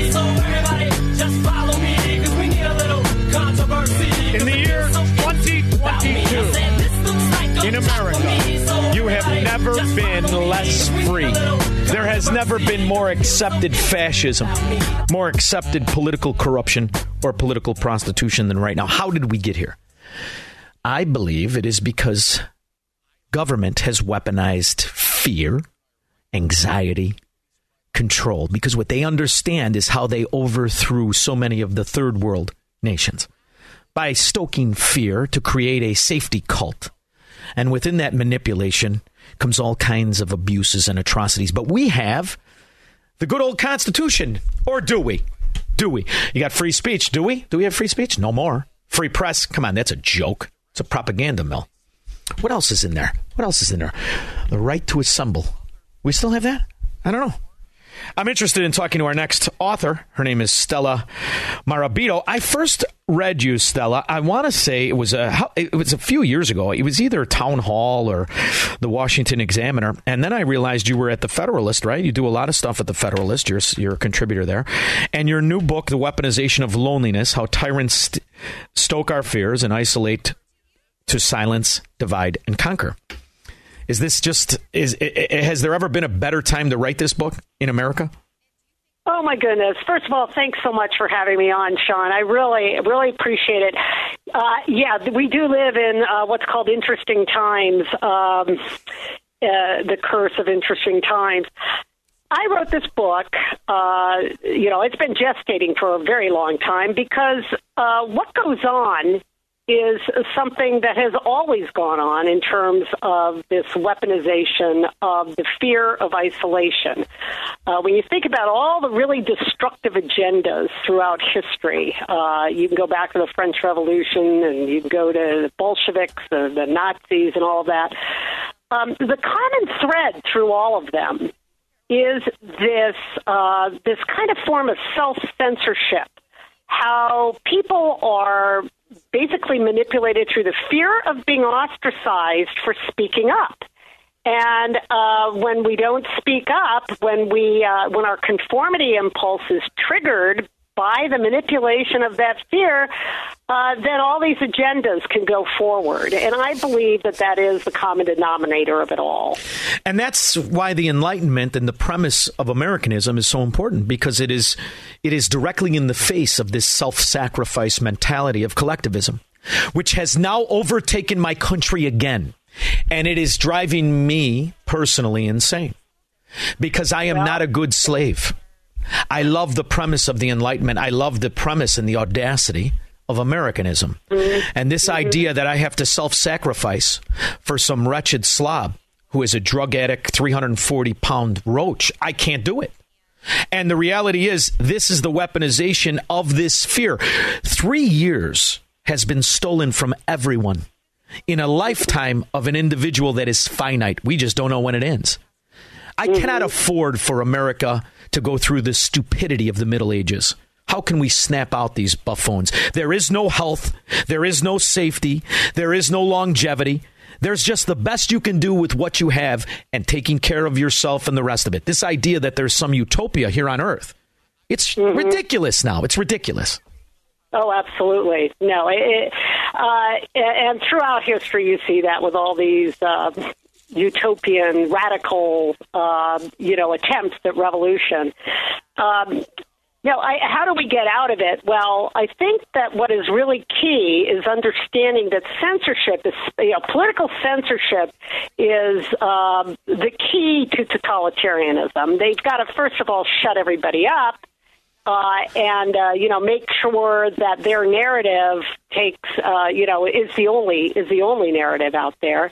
America, you have never been less free. There has never been more accepted fascism, more accepted political corruption, or political prostitution than right now. How did we get here? I believe it is because government has weaponized fear, anxiety, control, because what they understand is how they overthrew so many of the third world nations by stoking fear to create a safety cult. And within that manipulation comes all kinds of abuses and atrocities. But we have the good old Constitution, or do we? Do we? You got free speech, do we? Do we have free speech? No more. Free press? Come on, that's a joke. It's a propaganda mill. What else is in there? What else is in there? The right to assemble. We still have that? I don't know. I'm interested in talking to our next author. Her name is Stella Morabito. I first read you, Stella. I want to say it was a it was a few years ago. It was either Town Hall or the Washington Examiner, and then I realized you were at the Federalist. Right? You do a lot of stuff at the Federalist. You're you're a contributor there, and your new book, "The Weaponization of Loneliness: How Tyrants St- Stoke Our Fears and Isolate to Silence, Divide, and Conquer." Is this just is has there ever been a better time to write this book in America? Oh my goodness! First of all, thanks so much for having me on, Shaun. I really, really appreciate it. Uh, yeah, we do live in uh, what's called interesting times. Um, uh, the curse of interesting times. I wrote this book. Uh, you know, it's been gestating for a very long time because uh, what goes on is something that has always gone on in terms of this weaponization of the fear of isolation. Uh, when you think about all the really destructive agendas throughout history, uh, you can go back to the French Revolution and you can go to the Bolsheviks, the, the Nazis, and all that. Um, the common thread through all of them is this uh, this kind of form of self censorship. How people are basically manipulated through the fear of being ostracized for speaking up. And uh, when we don't speak up, when we uh, when our conformity impulse is triggered by the manipulation of that fear, uh, then all these agendas can go forward. And I believe that that is the common denominator of it all. And that's why the Enlightenment and the premise of Americanism is so important because it is it is directly in the face of this self-sacrifice mentality of collectivism, which has now overtaken my country again, and it is driving me personally insane because I am not a good slave. I love the premise of the Enlightenment. I love the premise and the audacity of Americanism. And this idea that I have to self sacrifice for some wretched slob who is a drug addict, 340 pound roach. I can't do it. And the reality is, this is the weaponization of this fear. Three years has been stolen from everyone in a lifetime of an individual that is finite. We just don't know when it ends. I mm-hmm. cannot afford for America to go through the stupidity of the Middle Ages. How can we snap out these buffoons? There is no health, there is no safety, there is no longevity. There's just the best you can do with what you have and taking care of yourself and the rest of it. This idea that there's some utopia here on earth, it's mm-hmm. ridiculous now. It's ridiculous. Oh, absolutely. No, it, uh, and throughout history, you see that with all these uh, utopian, radical, uh, you know, attempts at revolution. Um, no, I, how do we get out of it? Well, I think that what is really key is understanding that censorship is, you know, political censorship is um, the key to totalitarianism. They've got to, first of all, shut everybody up. Uh, and uh, you know make sure that their narrative takes uh, you know is the only is the only narrative out there,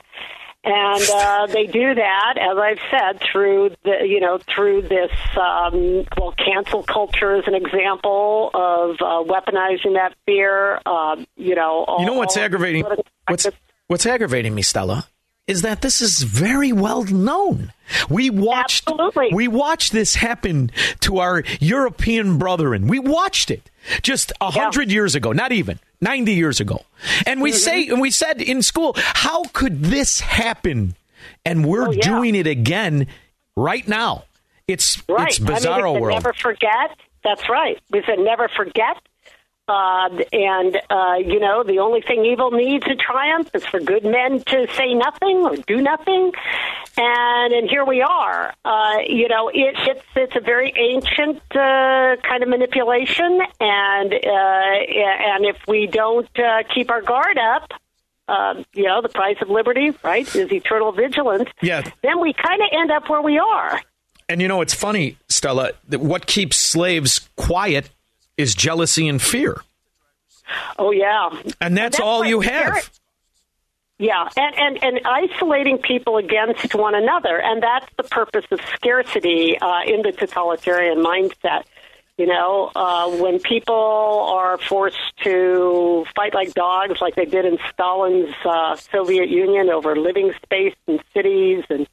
and uh, they do that, as I've said, through the you know through this um, well, cancel culture is an example of uh, weaponizing that fear. Uh, you know, all, you know what's aggravating? What's what's aggravating me, Stella, is that this is very well known. We watched Absolutely. we watched this happen to our European brethren. We watched it just a hundred yeah. years ago, not even. 90 years ago. And we mm-hmm. say, and we said in school, how could this happen? And we're oh, yeah. doing it again right now. It's right. it's bizarro I mean, world. Never forget. That's right. We said never forget. Uh, and uh, you know, the only thing evil needs to triumph is for good men to say nothing or do nothing and and here we are. Uh, you know, it, it's it's a very ancient uh, kind of manipulation, and uh, and if we don't uh, keep our guard up. Uh, you know, the price of liberty, right, is eternal vigilance. Yeah. Then we kind of end up where we are. And you know, it's funny, Stella, that what keeps slaves quiet is jealousy and fear. Oh, yeah. And that's, that's all you have. Yeah, and, and, and isolating people against one another. And that's the purpose of scarcity uh, in the totalitarian mindset. You know, uh, when people are forced to fight like dogs, like they did in Stalin's uh, Soviet Union over living space in cities, and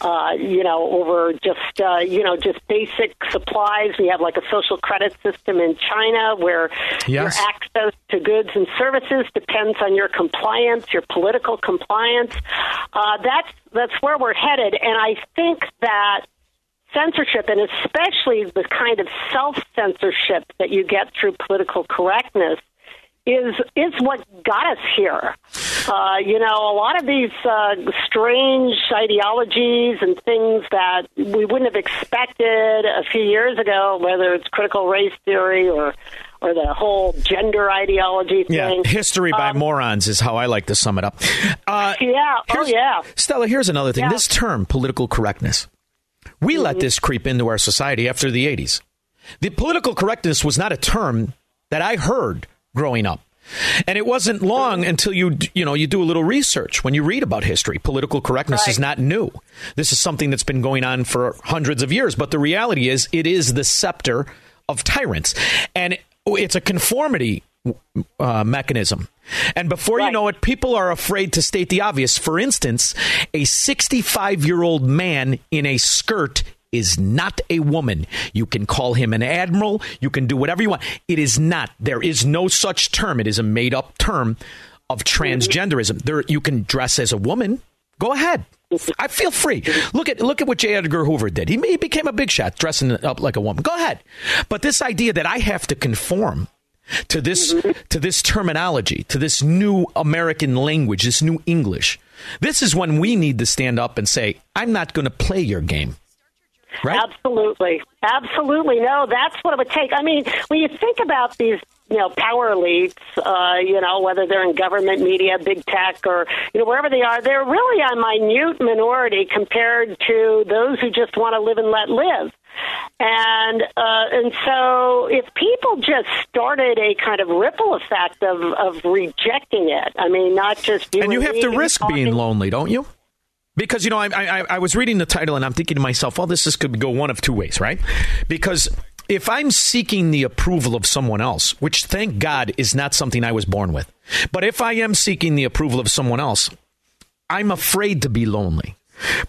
uh, you know, over just uh, you know just basic supplies. We have like a social credit system in China where yes. your access to goods and services depends on your compliance, your political compliance. Uh, that's that's where we're headed, and I think that censorship, and especially the kind of self censorship that you get through political correctness, is is what got us here. Uh, you know, a lot of these uh, strange ideologies and things that we wouldn't have expected a few years ago, whether it's critical race theory or or the whole gender ideology thing. Yeah, history by um, morons is how I like to sum it up. Uh, yeah. Oh, yeah. Stella, here's another thing. Yeah. This term, political correctness. We mm-hmm. let this creep into our society after the 80s. The political correctness was not a term that I heard growing up. And it wasn't long until you you know you do a little research when you read about history. Political correctness right. is not new. This is something that's been going on for hundreds of years, but the reality is it is the scepter of tyrants. And it's a conformity uh, mechanism. And before right. you know it, people are afraid to state the obvious. For instance, a 65 year old man in a skirt is not a woman. You can call him an admiral. You can do whatever you want. It is not. There is no such term. It is a made up term of transgenderism. There, you can dress as a woman. Go ahead. I feel free. Look at look at what J. Edgar Hoover did. He, he became a big shot, dressing up like a woman. Go ahead. But this idea that I have to conform to this mm-hmm. to this terminology, to this new American language, this new English. This is when we need to stand up and say, "I'm not going to play your game." Right? Absolutely, absolutely. No, that's what it would take. I mean, when you think about these you know, power elites, uh, you know, whether they're in government, media, big tech, or, you know, wherever they are, they're really a minute minority compared to those who just want to live and let live. And uh, and so if people just started a kind of ripple effect of, of rejecting it, I mean, not just you and you have to risk talking. being lonely, don't you? Because you know, I, I, I was reading the title and I'm thinking to myself, well, this is could go one of two ways, right? Because if I'm seeking the approval of someone else, which thank God is not something I was born with, but if I am seeking the approval of someone else, I'm afraid to be lonely.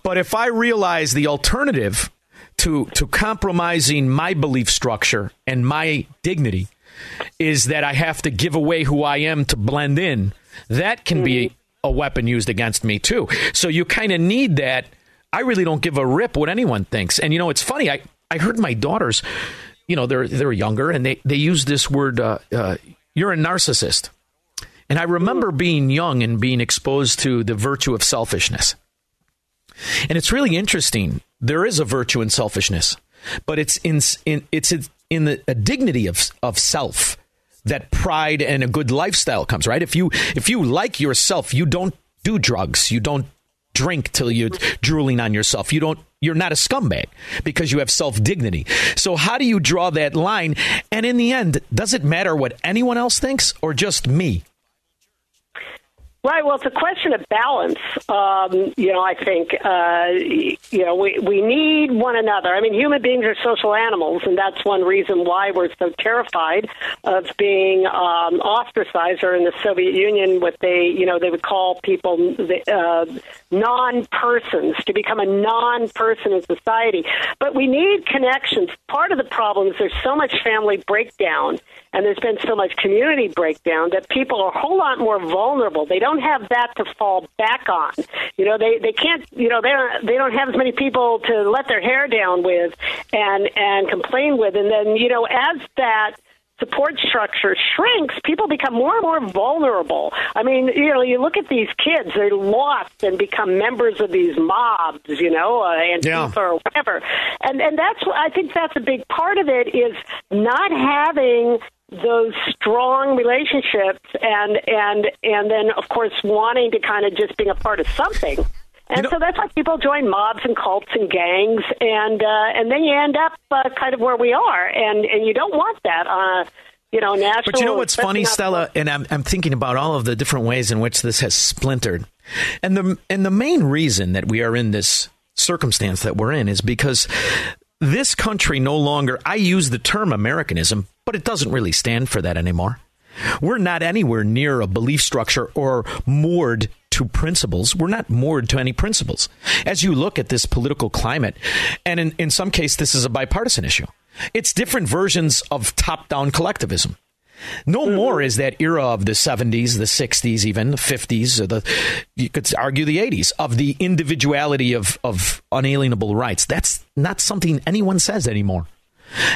But if I realize the alternative to to compromising my belief structure and my dignity is that I have to give away who I am to blend in, that can be a weapon used against me too. So you kind of need that. I really don't give a rip what anyone thinks. And you know, it's funny. I I heard my daughters, you know, they're they're younger, and they they use this word. Uh, uh, You're a narcissist. And I remember being young and being exposed to the virtue of selfishness. And it's really interesting. There is a virtue in selfishness, but it's in, in it's in the a dignity of of self that pride and a good lifestyle comes. Right? If you if you like yourself, you don't do drugs. You don't drink till you're drooling on yourself. You don't. You're not a scumbag because you have self dignity. So how do you draw that line? And in the end, does it matter what anyone else thinks or just me? Right. Well, it's a question of balance. Um, you know, I think uh, you know we we need one another. I mean, human beings are social animals, and that's one reason why we're so terrified of being um, ostracized. Or in the Soviet Union, what they you know they would call people uh, non-persons to become a non-person in society. But we need connections. Part of the problem is there's so much family breakdown and there's been so much community breakdown that people are a whole lot more vulnerable. They don't have that to fall back on. You know, they they can't. You know, they don't they don't have as many people to let their hair down with and and complain with. And then you know, as that support structure shrinks, people become more and more vulnerable. I mean, you know, you look at these kids, they're lost and become members of these mobs, you know, uh, Antifa yeah. or whatever. And, and that's, I think that's a big part of it is not having those strong relationships and and and then of course wanting to kind of just being a part of something. And you know, so that's why people join mobs and cults and gangs and uh and then you end up uh, kind of where we are. And and you don't want that uh you know national but you know what's funny stella? and I'm, I'm thinking about all of the different ways in which this has splintered. And the and the main reason that we are in this circumstance that we're in is because this country no longer, I use the term Americanism, but it doesn't really stand for that anymore. We're not anywhere near a belief structure or moored to principles. We're not moored to any principles. As you look at this political climate, and in, in some case, this is a bipartisan issue, it's different versions of top down collectivism. No mm-hmm. more is that era of the 70s, the 60s, even the 50s, or the you could argue the 80s of the individuality of, of unalienable rights. That's not something anyone says anymore.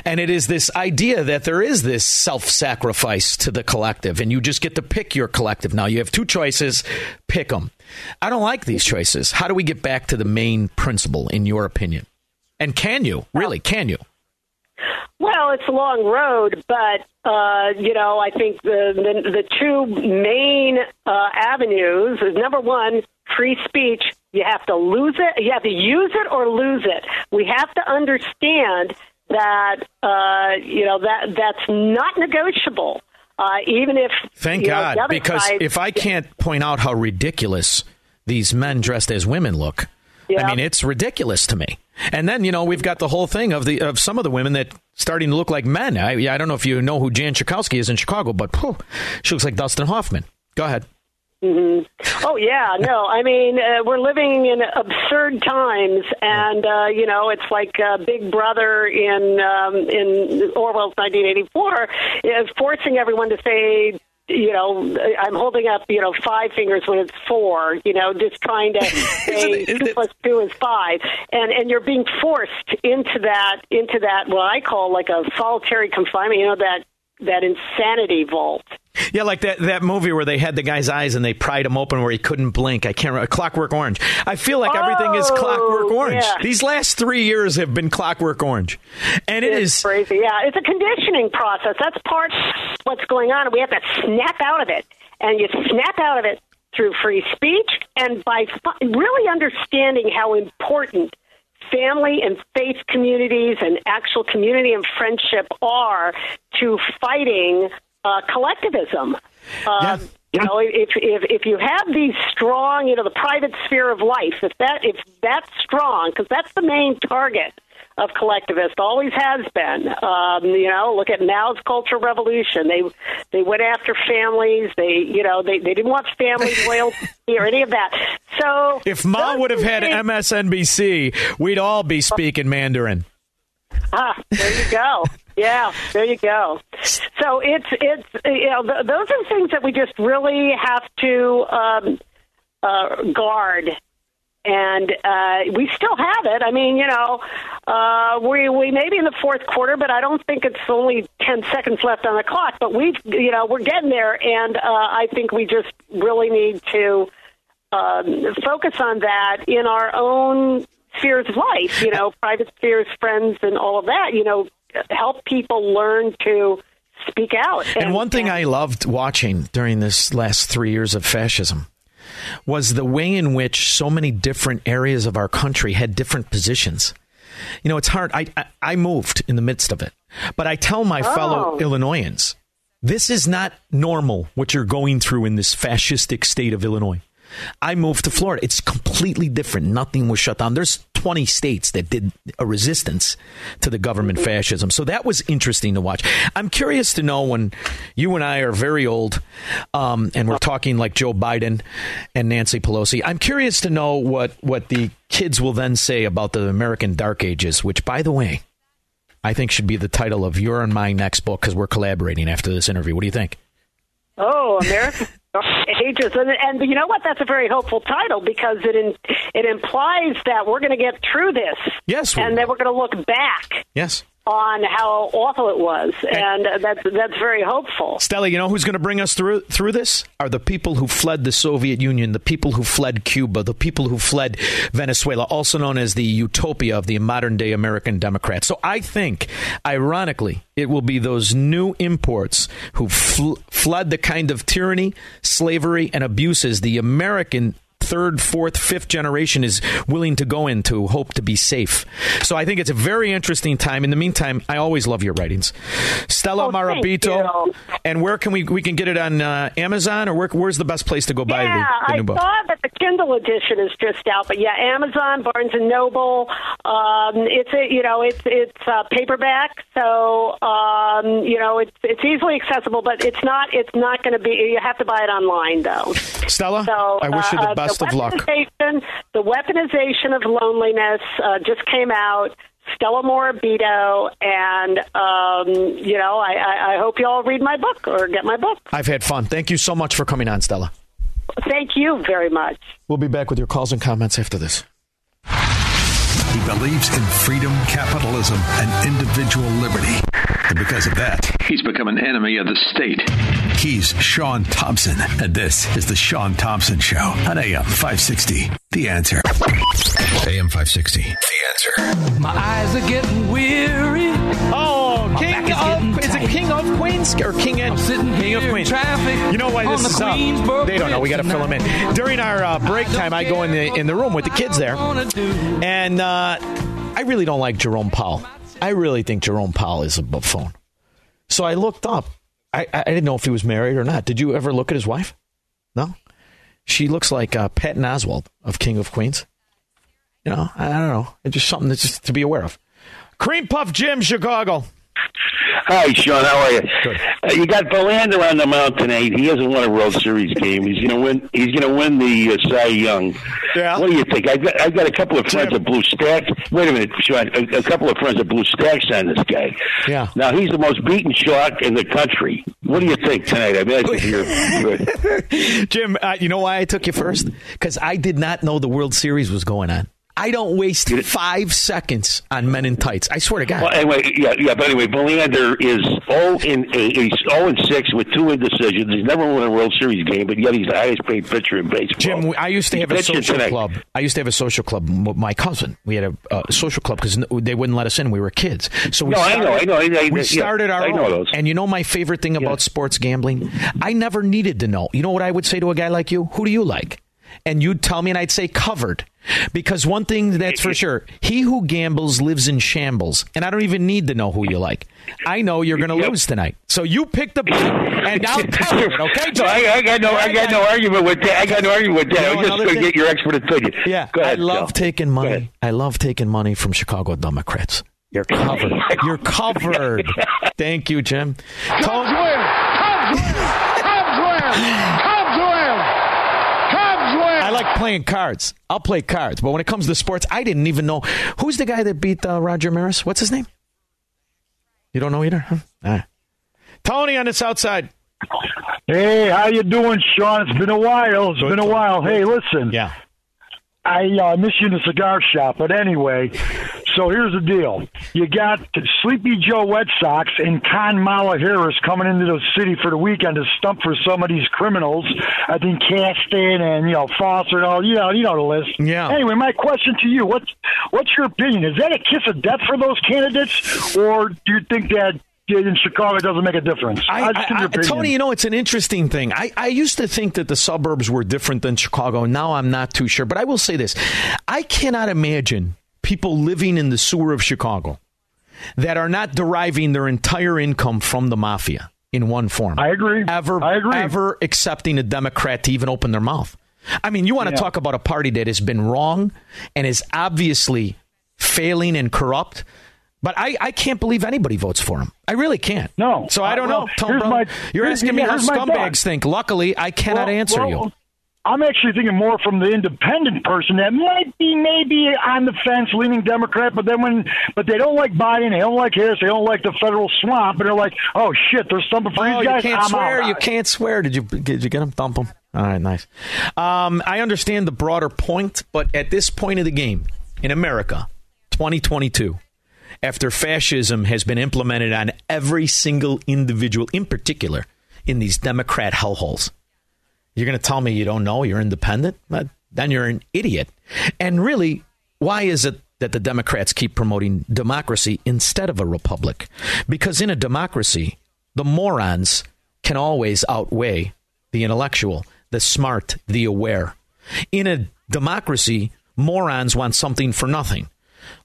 And it is this idea that there is this self sacrifice to the collective, and you just get to pick your collective. Now, you have two choices, pick them. I don't like these choices. How do we get back to the main principle, in your opinion? And can you? Really, can you? Well, it's a long road, but uh, you know, I think the the, the two main uh, avenues is number one, free speech. You have to lose it. You have to use it or lose it. We have to understand that uh, you know that that's not negotiable. Uh, even if thank God, know, because side, if I can't point out how ridiculous these men dressed as women look, I mean, it's ridiculous to me. And then you know we've got the whole thing of the of some of the women that starting to look like men. I, I don't know if you know who Jan Schakowsky is in Chicago, but whew, she looks like Dustin Hoffman. Go ahead. Mm-hmm. Oh yeah, no. I mean, uh, we're living in absurd times, and uh, you know, it's like uh, Big Brother in um, in Orwell's 1984 is forcing everyone to say you know, I'm holding up, you know, five fingers when it's four, you know, just trying to <laughs> say two plus two is five. And, and you're being forced into that, into that, what I call like a solitary confinement, you know, that, that insanity vault. <laughs> Yeah, like that, that movie where they had the guy's eyes and they pried him open where he couldn't blink. I can't remember. Clockwork Orange. I feel like oh, everything is oh, Clockwork oh, Orange. Yeah. These last three years have been Clockwork Orange. And it it's is crazy. Yeah, it's a conditioning process. That's part of what's going on. We have to snap out of it. And you snap out of it through free speech and by really understanding how important family and faith communities and actual community and friendship are to fighting uh, collectivism. Uh, yeah. You know, if if if you have these strong, you know, the private sphere of life, if that if that's strong, because that's the main target of collectivists, always has been. Um, you know, look at Mao's Cultural Revolution. They they went after families. They you know they they didn't want family <laughs> loyalty or any of that. So If Mao would have had MSNBC, we'd all be speaking Mandarin. Ah, there you go. <laughs> Yeah, there you go. So it's it's you know th- those are things that we just really have to um, uh, guard, and uh, we still have it. I mean, you know, uh, we we may be in the fourth quarter, but I don't think it's only ten seconds left on the clock. But we, you know, we're getting there, and uh, I think we just really need to um, focus on that in our own spheres of life, you know, private spheres, friends, and all of that, you know, help people learn to speak out. And one thing I loved watching during this last three years of fascism was the way in which so many different areas of our country had different positions. You know, it's hard. I, I, I moved in the midst of it, but I tell my fellow Oh. Illinoisans, this is not normal what you're going through in this fascistic state of Illinois. I moved to Florida. It's completely different. Nothing was shut down. There's 20 states that did a resistance to the government fascism. So that was interesting to watch. I'm curious to know when you and I are very old um, and we're talking like Joe Biden and Nancy Pelosi. I'm curious to know what, what the kids will then say about the American Dark Ages, which, by the way, I think should be the title of your and my next book because we're collaborating after this interview. What do you think? Oh, American <laughs> ages, and, and you know what? That's a very hopeful title because it in, it implies that we're going to get through this. Yes, and then we're going to look back Yes. On how awful it was, and that's that's very hopeful. Stella, you know who's going to bring us through through this? Are the people who fled the Soviet Union, the people who fled Cuba, the people who fled Venezuela, also known as the utopia of the modern day American Democrats. So I think, ironically, it will be those new imports who fl- fled the kind of tyranny, slavery, and abuses the American third, fourth, fifth generation is willing to go into hope to be safe. So I think it's a very interesting time. In the meantime, I always love your writings. Stella Oh, Morabito. And where can we we can get it on uh, Amazon or where, where's the best place to go buy Yeah, the, the I new book? saw that the Kindle edition is just out, but yeah, Amazon, Barnes and Noble. Um, it's a you know it's it's uh, paperback, so um, you know it's it's easily accessible, but it's not it's not going to be. You have to buy it online though. Stella, So, I wish you the uh, best of luck. weaponization- The weaponization of loneliness uh, just came out. Stella Morabito, and um, you know, I, I, I hope you all read my book or get my book. I've had fun. Thank you so much for coming on, Stella. Thank you very much. We'll be back with your calls and comments after this. He believes in freedom, capitalism, and individual liberty. And because of that, he's become an enemy of the state. He's Shaun Thompson, and this is The Shaun Thompson Show on AM 560. The answer. AM 560. The answer. My eyes are getting weary. Oh, King of is it King of Queens or King and King of Queens? Traffic You know why this is up? They don't know. We got to fill them in. During our uh, break time, I go in the in the room with the kids there, and uh, I really don't like Jerome Powell. I really think Jerome Powell is a buffoon. So I looked up. I, I didn't know if he was married or not. Did you ever look at his wife? No. She looks like uh, Patton Oswalt of King of Queens. You know, I, I don't know. It's just something that's just to be aware of. Cream Puff Jim, Chicago. Hi, Shaun. How are you? Uh, you got Verlander on the mound tonight. He hasn't won a World Series game. He's going to win. He's to win the uh, Cy Young. Yeah. What do you think? I've got, I've got a couple of friends that Blue stacks. Wait a minute, Shaun. A, a couple of friends that Blue stacks on this guy. Yeah. Now he's the most beaten shark in the country. What do you think tonight? I mean, <laughs> you're, Jim, uh, you know why I took you first? Because I did not know the World Series was going on. I don't waste five seconds on men in tights. I swear to God. Well, anyway, yeah, yeah. But anyway, Verlander is zero in eight. He's zero in six with two indecisions. He's never won a World Series game, but yet he's the highest paid pitcher in baseball. Jim, I used to have a social tonight. club. I used to have a social club my cousin. We had a uh, social club because they wouldn't let us in. We were kids. So we No, I know, I know, I- I- we yeah, started our I know own. those. And you know my favorite thing about sports gambling? I never needed to know. You know what I would say to a guy like you? Who do you like? And you'd tell me, and I'd say covered. Because one thing that's for sure, he who gambles lives in shambles. And I don't even need to know who you like. I know you're going to lose tonight. So you pick the and <laughs> I'll cover it, okay? No, I, I got no, I got no argument with that. I got no argument with that. I was just going to get your expert opinion. Yeah, Go ahead, I love Joe. taking money. I love taking money from Chicago Democrats. You're covered. <laughs> You're covered. <laughs> Thank you, Jim. Tony- Cubs win! Cubs win! Cubs win! Cubs win! I like playing cards. I'll play cards, but when it comes to sports, I didn't even know who's the guy that beat uh, Roger Maris. What's his name? You don't know either, huh? Right. Tony on the south side. Hey, how you doing, Shaun? It's been a while. It's been a while. Hey, listen. Yeah. I uh, miss you in the cigar shop, but anyway. So here's the deal: you got Sleepy Joe Red Sox and Con Mala Harris coming into the city for the weekend to stump for some of these criminals. I think Casten and you know Foster and all. You know, you know the list. Yeah. Anyway, my question to you: what's what's your opinion? Is that a kiss of death for those candidates, or do you think that? In Chicago, it doesn't make a difference. I, need I. Tony, you know, it's an interesting thing. I, I used to think that the suburbs were different than Chicago. Now I'm not too sure. But I will say this I cannot imagine people living in the sewer of Chicago that are not deriving their entire income from the mafia in one form. I agree. Ever, I agree. ever accepting a Democrat to even open their mouth. I mean, you want to talk about a party that has been wrong and is obviously failing and corrupt. But I, I can't believe anybody votes for him. I really can't. No. So I don't Well, know. Here's my- You're here's- asking me yeah, how scumbags think. Luckily, I cannot Well, answer well, you. I'm actually thinking more from the independent person that might be maybe on the fence, leaning Democrat, but then when but they don't like Biden, they don't like Harris, they don't like the federal swamp, and they're like, oh shit, there's something for Oh, these you can't I'm swear. out. You can't swear. Did you? Did you get him? Thump him. All right, nice. Um, I understand the broader point, but at this point of the game in America, 2022, after fascism has been implemented on every single individual, in particular in these Democrat hellholes, you're going to tell me you don't know you're independent? Then you're an idiot. And really, why is it that the Democrats keep promoting democracy instead of a republic? Because in a democracy, the morons can always outweigh the intellectual, the smart, the aware. In a democracy, morons want something for nothing,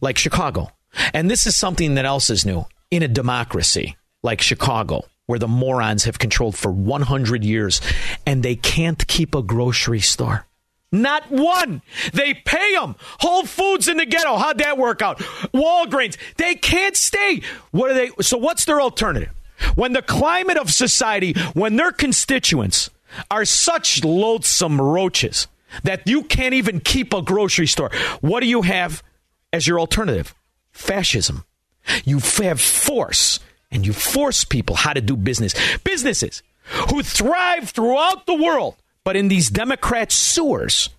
like Chicago. And this is something that else is new. In a democracy, like Chicago, where the morons have controlled for 100 years and they can't keep a grocery store. Not one. They pay them. Whole Foods in the ghetto. How'd that work out? Walgreens. They can't stay. What are they? So what's their alternative? When the climate of society, when their constituents are such loathsome roaches that you can't even keep a grocery store, what do you have as your alternative? Fascism. You have force and you force people how to do business. Businesses who thrive throughout the world, but in these Democrat sewers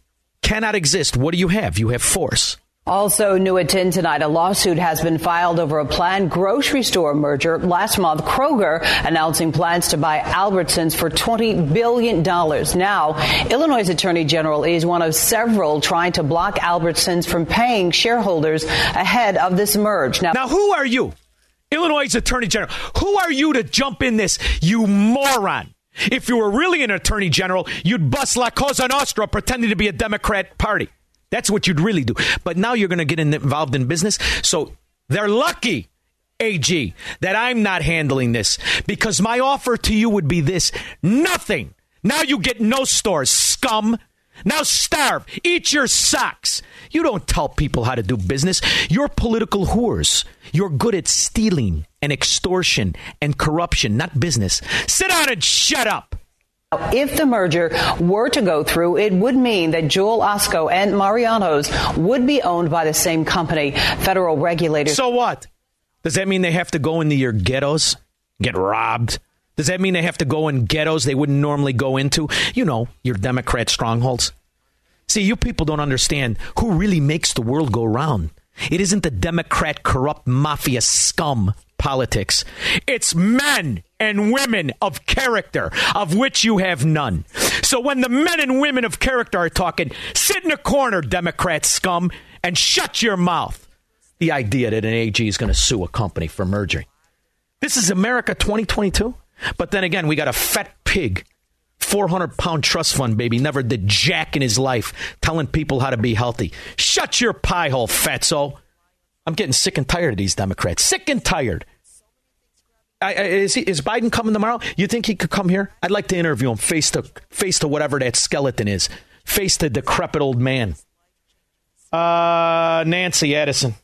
cannot exist. What do you have? You have force. Also new at 10 tonight, a lawsuit has been filed over a planned grocery store merger. Last month, Kroger announcing plans to buy Albertsons for $20 billion. Now, Illinois Attorney General is one of several trying to block Albertsons from paying shareholders ahead of this merge. Now, Now, who are you? Illinois Attorney General. Who are you to jump in this, you moron? If you were really an Attorney General, you'd bust La Cosa Nostra pretending to be a Democrat party. That's what you'd really do. But now you're going to get in- involved in business. So they're lucky, AG, that I'm not handling this because my offer to you would be this nothing. Now you get no stores, scum. Now starve. Eat your socks. You don't tell people how to do business. You're political whores. You're good at stealing and extortion and corruption, not business. Sit down and shut up. If the merger were to go through, it would mean that Jewel Osco and Mariano's would be owned by the same company. Federal regulators. So what? Does that mean they have to go into your ghettos, get robbed? Does that mean they have to go in ghettos they wouldn't normally go into? You know, your Democrat strongholds. See, you people don't understand who really makes the world go round. It isn't the Democrat corrupt mafia scum politics. It's men and women of character, of which you have none. So when the men and women of character are talking, sit in a corner, Democrat scum, and shut your mouth. The idea that an AG is going to sue a company for merging. This is America 2022. But then again, we got a fat pig 400 pound trust fund baby never did jack in his life telling people how to be healthy. Shut your pie hole, fatso. I'm getting sick and tired of these Democrats. Sick and tired. I, I, is, he, is Biden coming tomorrow? You think he could come here? I'd like to interview him face to face to whatever that skeleton is, face to decrepit old man. Uh, Nancy Addison.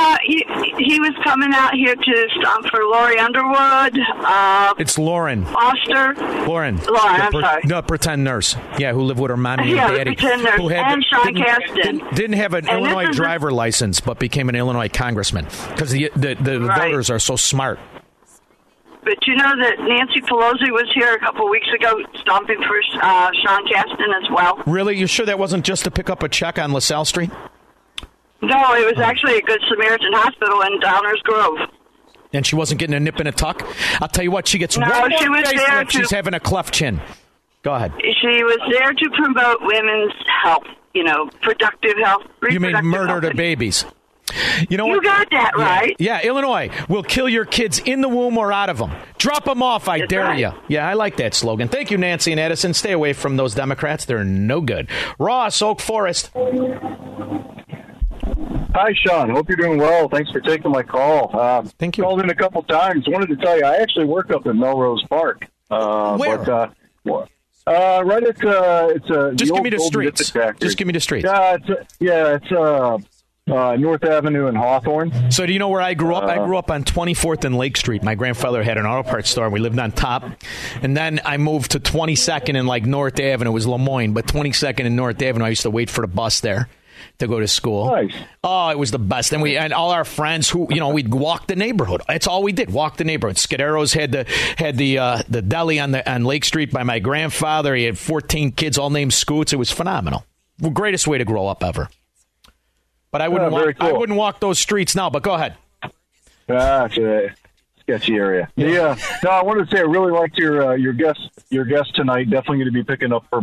Yeah, he, he was coming out here to stomp for Lori Underwood. Uh, It's Lauren. Foster. Lauren. Lauren, I'm pre- sorry. No, pretend nurse. Yeah, who lived with her mommy Yeah, and daddy. pretend nurse. Who And Sean didn't, Casten. Didn't, have an And Illinois driver license, but became an Illinois congressman because the the, the Right. voters are so smart. But you know that Nancy Pelosi was here a couple of weeks ago stomping for uh, Sean Casten as well. Really, you sure that wasn't just to pick up a check on LaSalle Street? No, it was actually a Good Samaritan Hospital in Downers Grove. And she wasn't getting a nip and a tuck. I'll tell you what, she gets No, one she was there to- She's having a cleft chin. Go ahead. She was there to promote women's health, you know, productive health. You mean murder health. to babies? You know You what? got that Yeah. right. Yeah, Illinois will kill your kids in the womb or out of them. Drop them off, I dare right. you. Yeah, I like that slogan. Thank you, Nancy and Edison. Stay away from those Democrats. They're no good. Ross, Oak Forest. Hi, Shaun. Hope you're doing well. Thanks for taking my call. Uh, Thank you. Called in a couple times. Wanted to tell you, I actually work up in Melrose Park. Uh, Where? But, uh, uh, right at uh, it's a Just give me the streets. Just give me the streets. Yeah, it's uh, yeah, it's uh, uh, North Avenue in Hawthorne. So do you know where I grew up? I Uh, grew up on 24th and Lake Street. My grandfather had an auto parts store. We lived on top. And then I moved to 22nd and like North Avenue. It was Lemoyne, but 22nd and North Avenue. I used to wait for the bus there to go to school. Nice. Oh, it was the best. And we and all our friends who, you know, we'd walk the neighborhood. That's all we did. Walk the neighborhood. Scuderos had the had the uh, the deli on the on Lake Street by my grandfather. He had 14 kids all named Scoots. It was phenomenal. The greatest way to grow up ever. But I wouldn't Oh, walk, I wouldn't walk those streets now, but go ahead. Ah, sketchy area. Yeah. No, I wanted to say I really liked your uh, your guest your guest tonight. Definitely going to be picking up her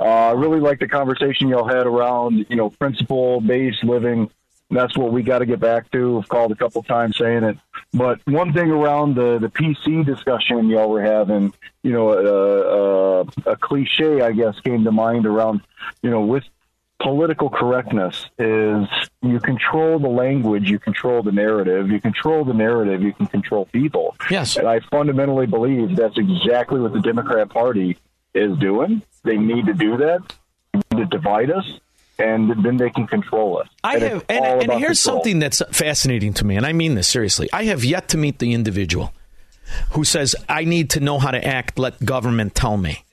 Uh, I really like the conversation y'all had around you know principle based living. That's what we got to get back to. I've called a couple times saying it. But one thing around the the PC discussion y'all were having, you know, uh, uh, a cliche I guess came to mind around, you know, with political correctness is you control the language, you control the narrative, you control the narrative, you can control people. Yes. And I fundamentally believe that's exactly what the Democrat Party is doing. They need to do that. To divide us, and then they can control us. I And have, and, and here's control. something that's fascinating to me, and I mean this seriously. I have yet to meet the individual who says, I need to know how to act, let government tell me.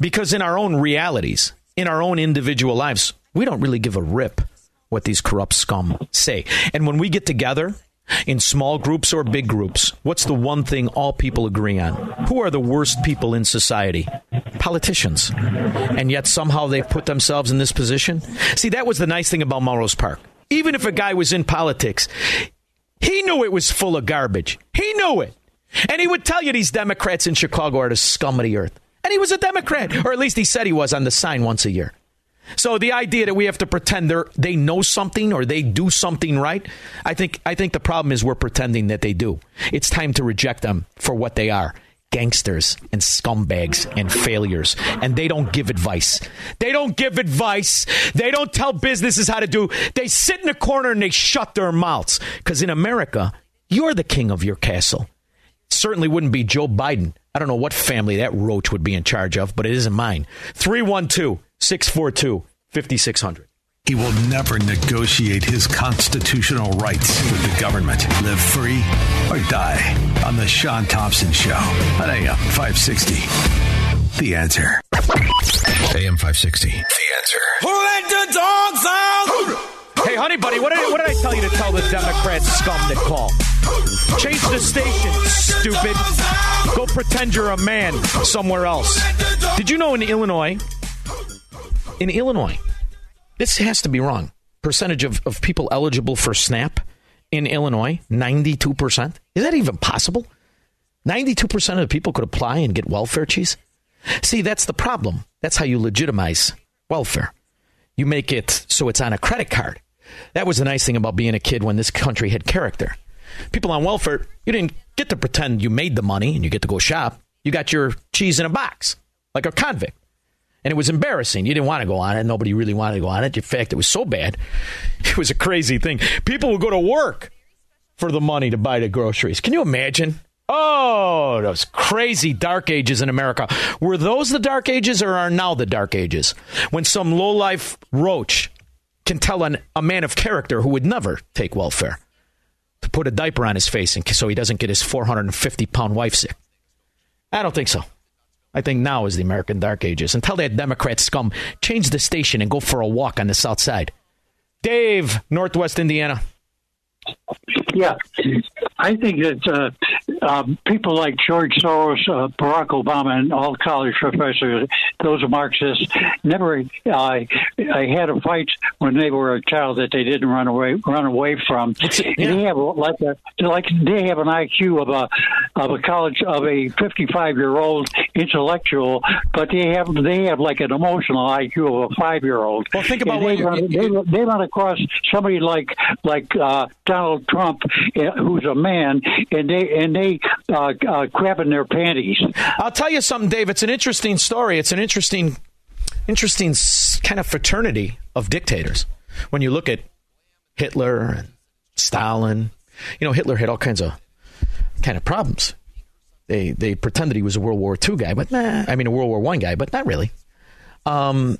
Because in our own realities, in our own individual lives, we don't really give a rip what these corrupt scum say. And when we get together in small groups or big groups, what's the one thing all people agree on? Who are the worst people in society? Politicians. And yet somehow they've put themselves in this position. See, that was the nice thing about Melrose Park. Even if a guy was in politics, he knew it was full of garbage. He knew it. And he would tell you these Democrats in Chicago are the scum of the earth. And he was a Democrat, or at least he said he was on the sign once a year. So the idea that we have to pretend they they know something or they do something right, I think I think the problem is we're pretending that they do. It's time to reject them for what they are. Gangsters and scumbags and failures. And they don't give advice. They don't give advice. They don't tell businesses how to do. They sit in a corner and they shut their mouths. Because in America, you're the king of your castle certainly wouldn't be Joe Biden. I don't know what family that roach would be in charge of, but it isn't mine. 312 642 5600. He will never negotiate his constitutional rights with the government. Live free or die on the Shaun Thompson Show on AM 560. The answer. AM 560. The answer. Who let the dogs out? Hey, honey, buddy, what did, what did I tell you to tell the Democrat scum that call? Change the station, stupid. Go pretend you're a man somewhere else. Did you know in Illinois, in Illinois, this has to be wrong. Percentage of, of people eligible for SNAP in Illinois, 92%. Is that even possible? 92% of the people could apply and get welfare cheese? See, that's the problem. That's how you legitimize welfare. You make it so it's on a credit card. That was the nice thing about being a kid when this country had character. People on welfare, you didn't get to pretend you made the money and you get to go shop. You got your cheese in a box, like a convict. And it was embarrassing. You didn't want to go on it. Nobody really wanted to go on it. In fact, it was so bad. <laughs> It was a crazy thing. People would go to work for the money to buy the groceries. Can you imagine? Oh, those crazy dark ages in America. Were those the dark ages or are now the dark ages? When some lowlife roach can tell an, a man of character who would never take welfare to put a diaper on his face so he doesn't get his 450 pound wife sick. I don't think so. I think now is the American Dark Ages. Until that Democrat scum change the station and go for a walk on the South Side. Dave, Northwest Indiana. Yeah, I think that uh, um, people like George Soros, uh, Barack Obama, and all college professors, those are Marxists, never uh, I had a fight when they were a child that they didn't run away run away from. Yeah. They have like a like they have an IQ of a of a college of a 55 year old intellectual, but they have they have like an emotional IQ of a five year old. Well, think about they, run, they, they run across somebody like like uh, Donald Trump, uh, who's a man, and they and they uh, uh, crap in their panties. I'll tell you something, Dave. It's an interesting story. It's an interesting, interesting kind of fraternity of dictators. When you look at Hitler and Stalin, you know Hitler had all kinds of kind of problems. They they pretended he was a World War II guy, but nah, I mean a World War One guy, but not really. Um,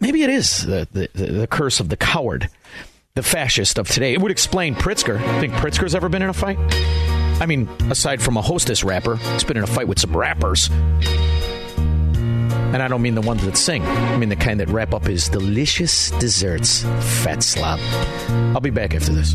maybe it is the, the the curse of the coward the fascist of today. It would explain Pritzker. Think Pritzker's ever been in a fight? I mean, aside from a hostess wrapper, he's been in a fight with some rappers. And I don't mean the ones that sing. I mean the kind that wrap up his delicious desserts. Fat slob. I'll be back after this.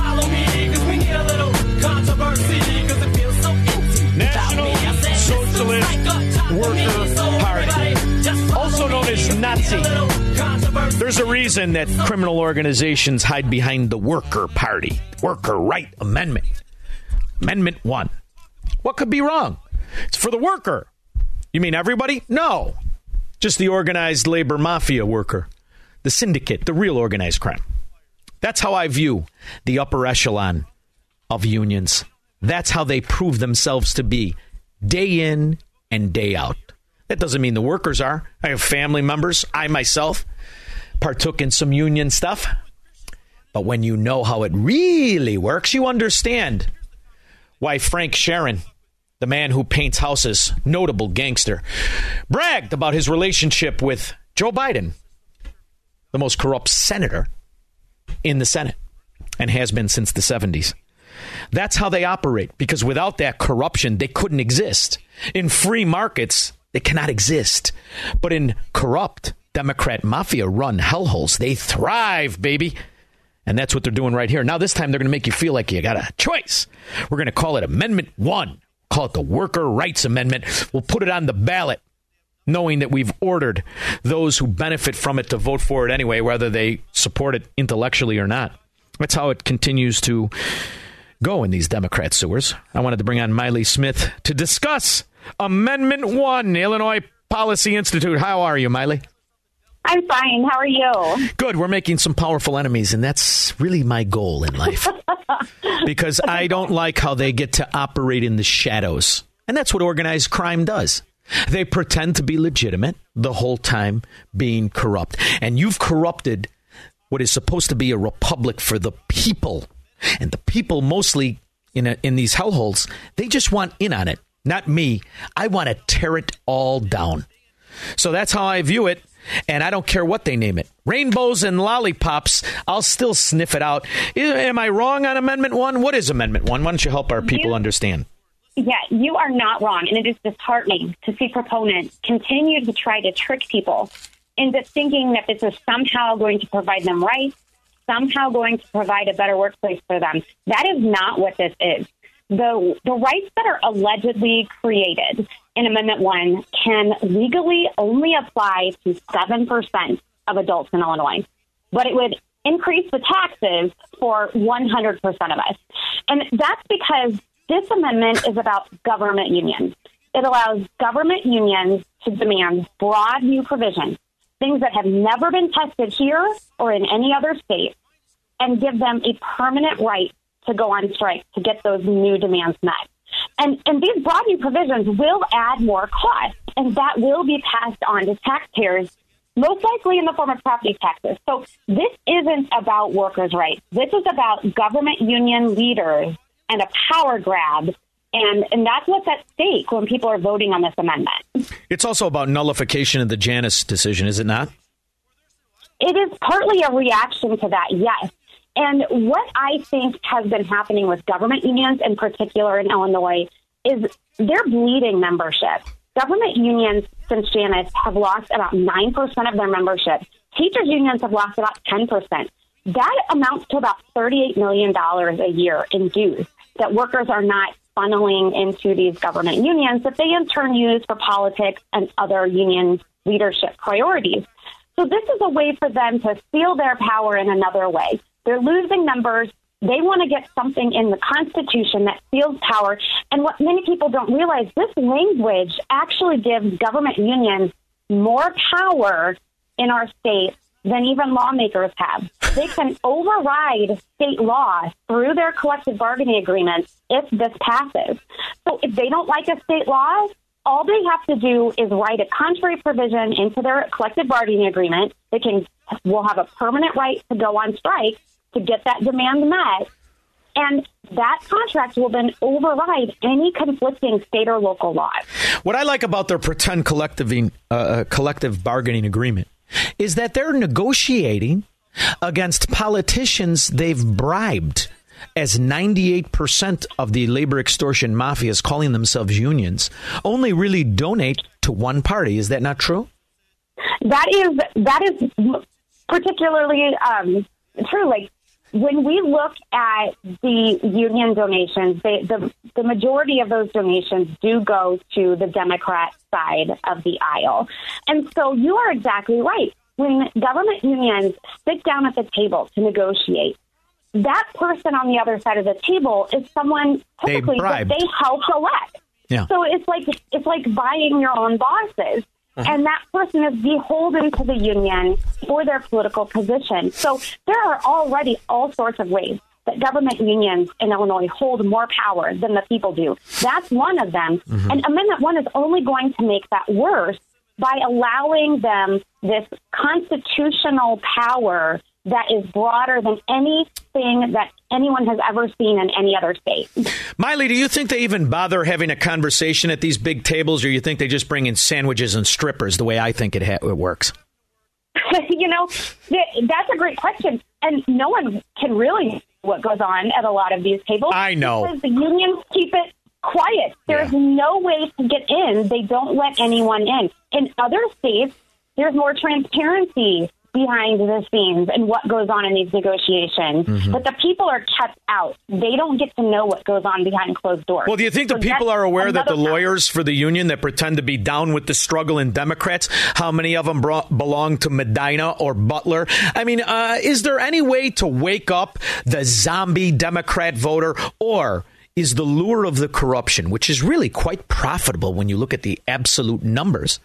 Worker Party, also known as Nazi. There's a reason that criminal organizations hide behind the Worker Party, Worker Right Amendment. Amendment 1. What could be wrong? It's for the worker. You mean everybody? No. Just the organized labor mafia worker, the syndicate, the real organized crime. That's how I view the upper echelon of unions. That's how they prove themselves to be day in and day out. That doesn't mean the workers are. I have family members. I myself partook in some union stuff. But when you know how it really works, you understand why Frank Sheeran, the man who paints houses, notable gangster, bragged about his relationship with Joe Biden, the most corrupt senator in the Senate and has been since the 70s. That's how they operate because without that corruption, they couldn't exist. In free markets, they cannot exist. But in corrupt, Democrat mafia run hellholes, they thrive, baby. And that's what they're doing right here. Now, this time, they're going to make you feel like you got a choice. We're going to call it Amendment 1, call it the Worker Rights Amendment. We'll put it on the ballot knowing that we've ordered those who benefit from it to vote for it anyway, whether they support it intellectually or not. That's how it continues to go in these Democrat sewers. I wanted to bring on Mailee Smith to discuss Amendment 1, Illinois Policy Institute. How are you, Mailee? I'm fine. How are you? Good. We're making some powerful enemies, and that's really my goal in life. <laughs> because I don't like how they get to operate in the shadows. And that's what organized crime does. They pretend to be legitimate the whole time being corrupt. And you've corrupted what is supposed to be a republic for the people. And the people mostly in a, in these hellholes, they just want in on it. Not me. I want to tear it all down. So that's how I view it. And I don't care what they name it. Rainbows and lollipops, I'll still sniff it out. Am I wrong on Amendment 1? What is Amendment 1? Why don't you help our people understand? Yeah, you are not wrong. And it is disheartening to see proponents continue to try to trick people into thinking that this is somehow going to provide them rights, somehow going to provide a better workplace for them. That is not what this is. the the rights that are allegedly created in Amendment One can legally only apply to seven percent of adults in Illinois, but it would increase the taxes for 100% of us. And that's because this amendment is about government unions. It allows government unions to demand broad new provisions, things that have never been tested here or in any other state, and give them a permanent right to go on strike to get those new demands met. And, and these broad new provisions will add more cost, and that will be passed on to taxpayers most likely in the form of property taxes. So this isn't about workers' rights. This is about government union leaders and a power grab. And, and that's what's at stake when people are voting on this amendment. It's also about nullification of the Janus decision, is it not? It is partly a reaction to that, yes. And what I think has been happening with government unions, in particular in Illinois, is they're bleeding membership. Government unions since Janus have lost about 9% of their membership. Teachers unions have lost about 10%. That amounts to about $38 million a year in dues that workers are not funneling into these government unions that they in turn use for politics and other union leadership priorities. So this is a way for them to seal their power in another way. They're losing members. They want to get something in the Constitution that seals power. And what many people don't realize, this language actually gives government unions more power in our state than even lawmakers have. They can override state law through their collective bargaining agreements if this passes. So if they don't like a state law, all they have to do is write a contrary provision into their collective bargaining agreement. They can will have a permanent right to go on strike to get that demand met. And that contract will then override any conflicting state or local laws. What I like about their pretend collective, uh, collective bargaining agreement is that they're negotiating against politicians they've bribed. As 98% of the labor extortion mafias calling themselves unions only really donate to one party. Is that not true? That is that is particularly um, true. Like when we look at the union donations, they, the the majority of those donations do go to the Democrat side of the aisle, and so you are exactly right. When government unions sit down at the table to negotiate, that person on the other side of the table is someone typically that they help elect. Yeah. So it's like it's like buying your own bosses. Uh-huh. And that person is beholden to the union for their political position. So there are already all sorts of ways that government unions in Illinois hold more power than the people do. That's one of them. Mm-hmm. And Amendment 1 is only going to make that worse by allowing them this constitutional power that is broader than anything that anyone has ever seen in any other state. Mailee, do you think they even bother having a conversation at these big tables, or you think they just bring in sandwiches and strippers the way I think it, ha- it works? <laughs> you know, that's a great question. And no one can really see what goes on at a lot of these tables. I know. Because the unions keep it quiet. There's yeah. no way to get in. They don't let anyone in. In other states, there's more transparency behind the scenes and what goes on in these negotiations. Mm-hmm. But the people are kept out. They don't get to know what goes on behind closed doors. Well, do you think so the people are aware that the lawyers for the union that pretend to be down with the struggle in Democrats, how many of them brought, belong to Medina or Butler? I mean, uh, is there any way to wake up the zombie Democrat voter or is the lure of the corruption, which is really quite profitable when you look at the absolute numbers.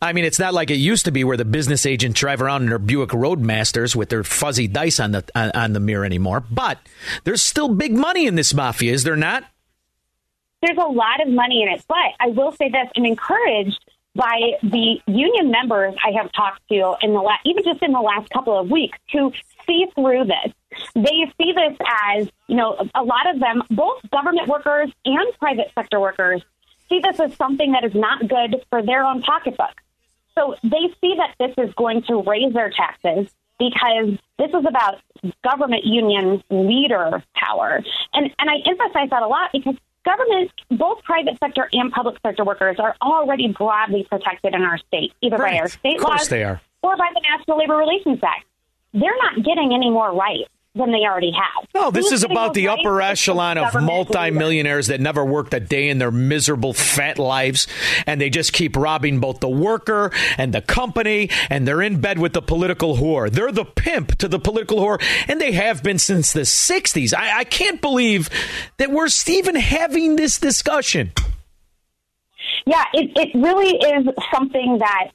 I mean, it's not like it used to be where the business agents drive around in their Buick Roadmasters with their fuzzy dice on the on, on the mirror anymore. But there's still big money in this mafia, is there not? There's a lot of money in it, but I will say this: I'm encouraged by the union members I have talked to in the last, even just in the last couple of weeks, who see through this. They see this as, you know, a lot of them, both government workers and private sector workers, see this as something that is not good for their own pocketbook. So they see that this is going to raise their taxes because this is about government union leader power. And and I emphasize that a lot because government, both private sector and public sector workers are already broadly protected in our state, either right. by our state laws they are. or by the National Labor Relations Act. They're not getting any more rights than they already have. No, this Who's is about the upper echelon of multimillionaires that never worked a day in their miserable fat lives, and they just keep robbing both the worker and the company, and they're in bed with the political whore. They're the pimp to the political whore, and they have been since the 60s. I, I can't believe that we're even having this discussion. Yeah, it, it really is something that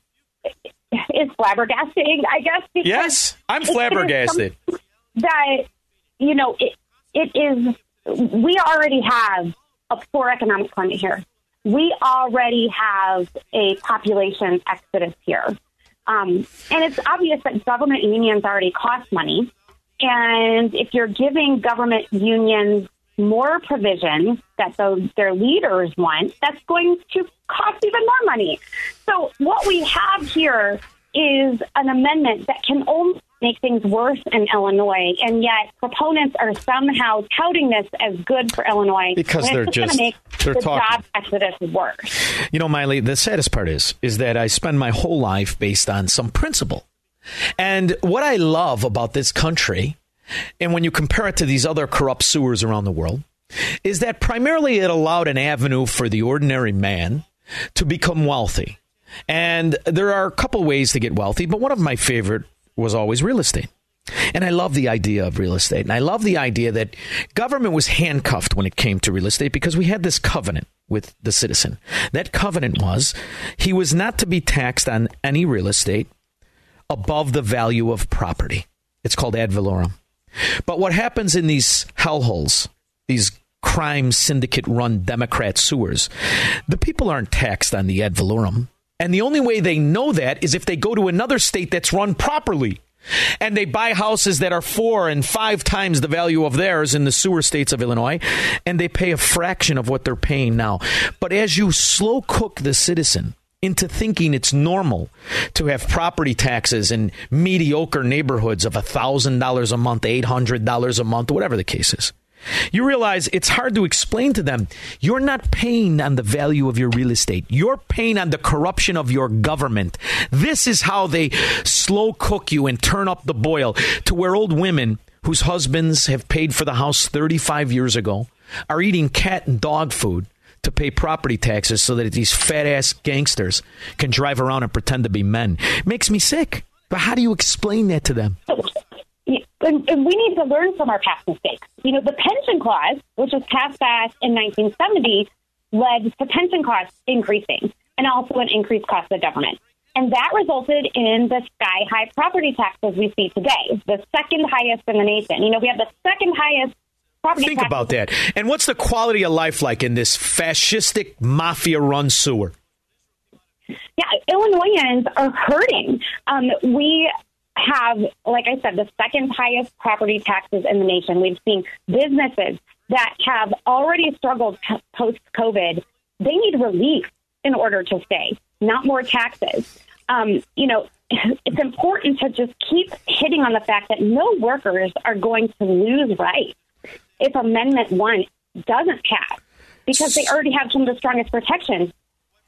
is flabbergasting, I guess. Yes, I'm it flabbergasted. something That, you know, it, it is, we already have a poor economic climate here. We already have a population exodus here. Um, and it's obvious that government unions already cost money. And if you're giving government unions more provisions that those, their leaders want, that's going to cost even more money. So what we have here is an amendment that can only make things worse in Illinois, and yet proponents are somehow touting this as good for Illinois Because they're just- to make they're the talking. job exodus worse. You know, Mailee, the saddest part is is that I spend my whole life based on some principle. And what I love about this country, and when you compare it to these other corrupt sewers around the world, is that primarily it allowed an avenue for the ordinary man to become wealthy. And there are a couple ways to get wealthy, but one of my favorite was always real estate. And I love the idea of real estate. And I love the idea that government was handcuffed when it came to real estate because we had this covenant with the citizen. That covenant was he was not to be taxed on any real estate above the value of property. It's called ad valorem. But what happens in these hellholes, these crime syndicate run Democrat sewers, the people aren't taxed on the ad valorem. And the only way they know that is if they go to another state that's run properly. And they buy houses that are four and five times the value of theirs in the sewer states of Illinois, and they pay a fraction of what they're paying now. But as you slow cook the citizen into thinking it's normal to have property taxes in mediocre neighborhoods of $1,000 a month, $800 a month, whatever the case is, you realize it's hard to explain to them you're not paying on the value of your real estate. You're paying on the corruption of your government. This is how they slow cook you and turn up the boil to where old women whose husbands have paid for the house 35 years ago are eating cat and dog food to pay property taxes so that these fat ass gangsters can drive around and pretend to be men. Makes me sick. But how do you explain that to them? And, and we need to learn from our past mistakes. You know, the pension clause, which was passed back in 1970, led to pension costs increasing and also an increased cost of government. And that resulted in the sky high property taxes we see today, the second highest in the nation. You know, we have the second highest property Think taxes. about that. And what's the quality of life like in this fascistic mafia run sewer? Yeah, Illinoisans are hurting. Um, we have, like I said, the second highest property taxes in the nation. We've seen businesses that have already struggled post COVID. They need relief in order to stay, not more taxes. Um, you know, <laughs> it's important to just keep hitting on the fact that no workers are going to lose rights if Amendment 1 doesn't pass because they already have some of the strongest protections.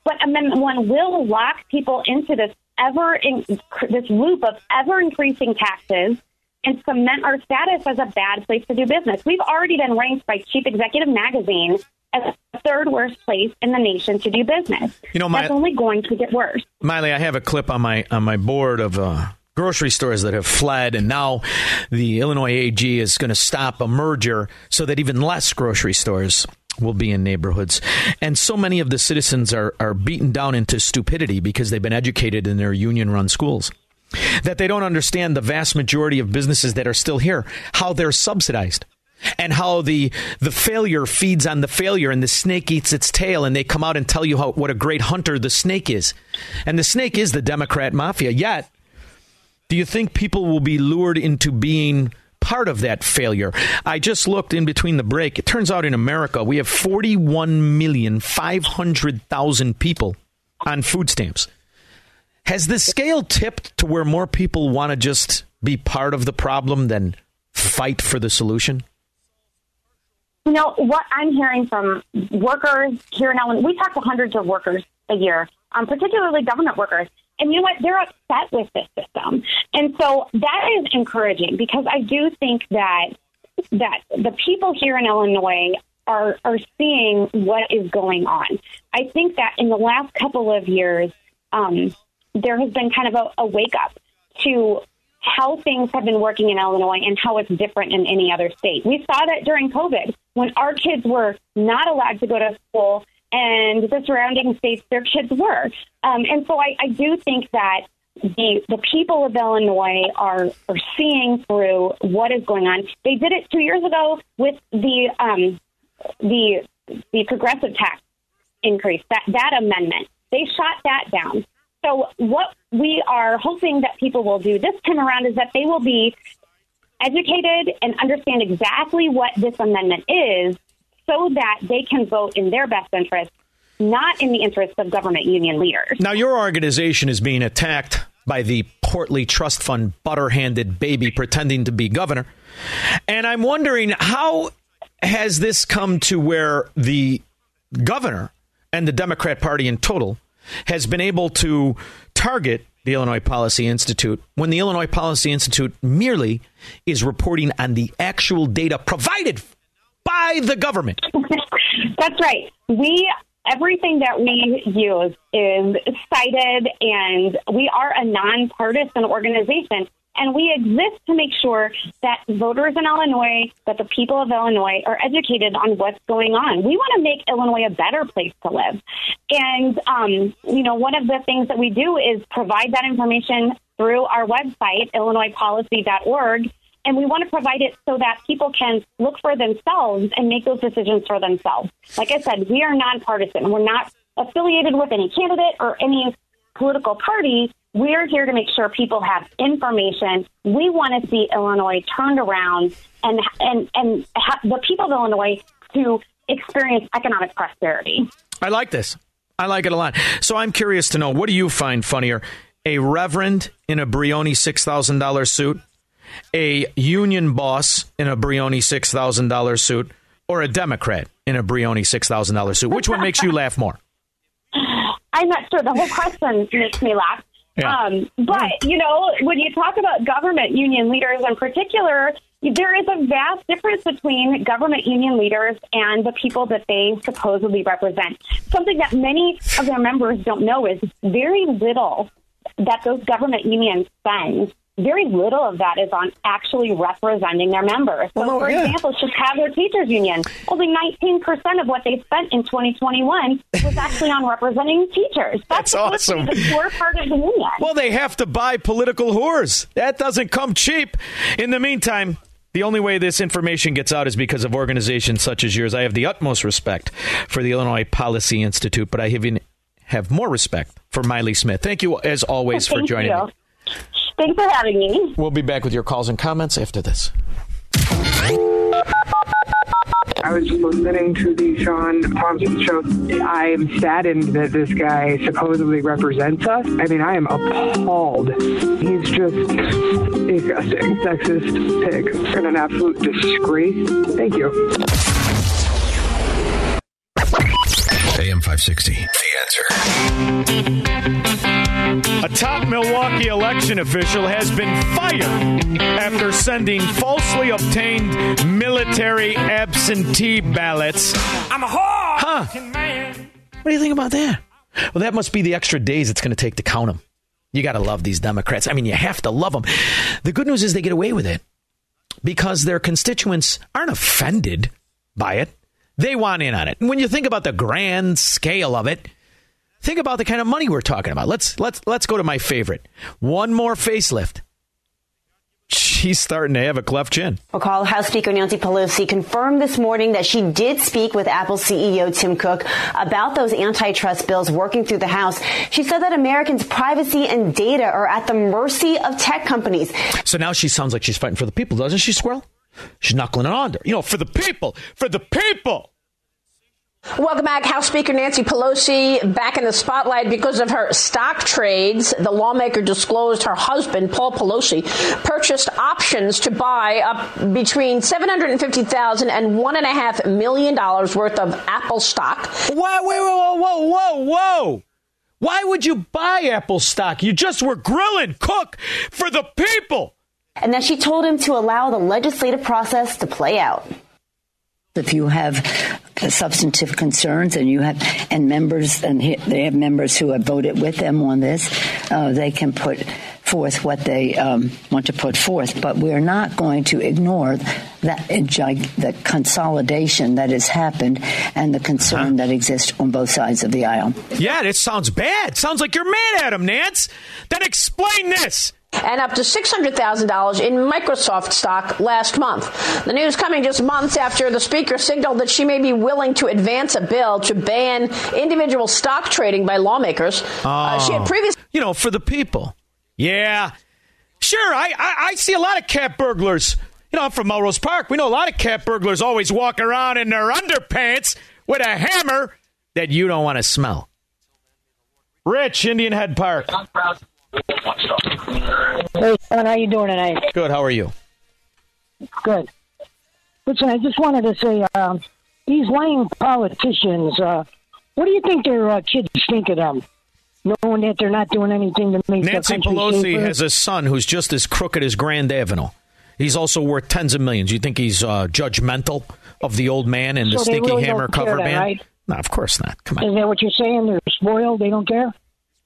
But Amendment 1 will lock people into this ever in, this loop of ever increasing taxes and cement our status as a bad place to do business. We've already been ranked by Chief Executive Magazine as the third worst place in the nation to do business. You know, my- That's only going to get worse. Mailee, I have a clip on my on my board of uh, grocery stores that have fled, and now the Illinois AG is going to stop a merger so that even less grocery stores will be in neighborhoods. And so many of the citizens are, are beaten down into stupidity because they've been educated in their union run schools. That they don't understand the vast majority of businesses that are still here, how they're subsidized. And how the the failure feeds on the failure, and the snake eats its tail, and they come out and tell you how what a great hunter the snake is, and the snake is the Democrat mafia. Yet, do you think people will be lured into being part of that failure? I just looked in between the break. It turns out in America we have 41,500,000 people on food stamps. Has the scale tipped to where more people want to just be part of the problem than fight for the solution? You know, what I'm hearing from workers here in and we talk to hundreds of workers a year, um, particularly government workers, And you know what? They're upset with this system. And so that is encouraging because I do think that that the people here in Illinois are are seeing what is going on. I think that in the last couple of years, um, there has been kind of a, a wake up to how things have been working in Illinois and how it's different in any other state. We saw that during COVID when our kids were not allowed to go to school and the surrounding states, their kids were. Um, and so I, I do think that the the people of Illinois are are seeing through what is going on. They did it two years ago with the um, the the progressive tax increase that that amendment. They shot that down. So what we are hoping that people will do this time around is that they will be educated and understand exactly what this amendment is so that they can vote in their best interest, not in the interest of government union leaders. Now, your organization is being attacked by the portly trust fund butter handed baby pretending to be governor. And I'm wondering how has this come to where the governor and the Democrat Party in total has been able to target the Illinois Policy Institute when the Illinois Policy Institute merely is reporting on the actual data provided by the government. That's right. We everything that we use is cited and we are a nonpartisan organization and we exist to make sure that voters in Illinois, that the people of Illinois are educated on what's going on. We want to make Illinois a better place to live. And, um, you know, one of the things that we do is provide that information through our website, illinoispolicy.org. And we want to provide it so that people can look for themselves and make those decisions for themselves. Like I said, we are nonpartisan. We're not affiliated with any candidate or any political party. We're here to make sure people have information. We want to see Illinois turned around and and and have the people of Illinois to experience economic prosperity. I like this. I like it a lot. So I'm curious to know what do you find funnier? A reverend in a Brioni $6,000 suit, a union boss in a Brioni $6,000 suit, or a Democrat in a Brioni $6,000 suit? Which one makes you laugh more? I'm not sure. The whole question makes me laugh. Yeah. Um, but, you know, when you talk about government union leaders in particular, there is a vast difference between government union leaders and the people that they supposedly represent. Something that many of their members don't know is very little that those government unions spend very little of that is on actually representing their members. So, well, for yeah. example, Chicago Teachers Union, only 19% of what they spent in 2021 was <laughs> actually on representing teachers. That's, That's awesome. the core part of the union. Well, they have to buy political whores. That doesn't come cheap. In the meantime, the only way this information gets out is because of organizations such as yours. I have the utmost respect for the Illinois Policy Institute, but I even have more respect for Mailee Smith. Thank you, as always, <laughs> for joining you. me. Thanks for having me. We'll be back with your calls and comments after this. I was listening to the Shaun Thompson show. I am saddened that this guy supposedly represents us. I mean, I am appalled. He's just disgusting, sexist pig, and an absolute disgrace. Thank you. AM 560. The answer. A top Milwaukee election official has been fired after sending falsely obtained military absentee ballots. I'm a hard huh. What do you think about that? Well, that must be the extra days it's going to take to count them. You got to love these Democrats. I mean, you have to love them. The good news is they get away with it because their constituents aren't offended by it. They want in on it. And when you think about the grand scale of it, think about the kind of money we're talking about. Let's let's let's go to my favorite. One more facelift. She's starting to have a cleft chin. Recall House Speaker Nancy Pelosi confirmed this morning that she did speak with Apple CEO Tim Cook about those antitrust bills working through the House. She said that Americans' privacy and data are at the mercy of tech companies. So now she sounds like she's fighting for the people, doesn't she, Squirrel? She's knuckling it under. You know, for the people, for the people. Welcome back. House Speaker Nancy Pelosi back in the spotlight because of her stock trades. The lawmaker disclosed her husband, Paul Pelosi, purchased options to buy up between $750,000 and $1.5 million worth of Apple stock. Whoa, whoa, whoa, whoa, whoa, whoa. Why would you buy Apple stock? You just were grilling Cook for the people. And then she told him to allow the legislative process to play out. If you have substantive concerns and you have and members and they have members who have voted with them on this, uh, they can put forth what they um, want to put forth. But we're not going to ignore that the consolidation that has happened and the concern uh-huh. that exists on both sides of the aisle. Yeah, this sounds bad. Sounds like you're mad at him, Nance. Then explain this and up to $600,000 in Microsoft stock last month. The news coming just months after the speaker signaled that she may be willing to advance a bill to ban individual stock trading by lawmakers. Oh, uh, she had oh. previously. You know, for the people. Yeah. Sure, I, I, I see a lot of cat burglars. You know, I'm from Melrose Park. We know a lot of cat burglars always walk around in their underpants with a hammer that you don't want to smell. Rich, Indian Head Park. Hey, Shaun, how you doing tonight? Good. How are you? Good. Listen, I just wanted to say, um, these lying politicians, uh, what do you think their uh, kids think of them? Knowing that they're not doing anything to make Nancy Pelosi safer? has a son who's just as crooked as Grand Avenue. He's also worth tens of millions. You think he's uh, judgmental of the old man and so the Stinky really Hammer cover band? Right? No, of course not. Come on. Is that what you're saying? They're spoiled. They don't care.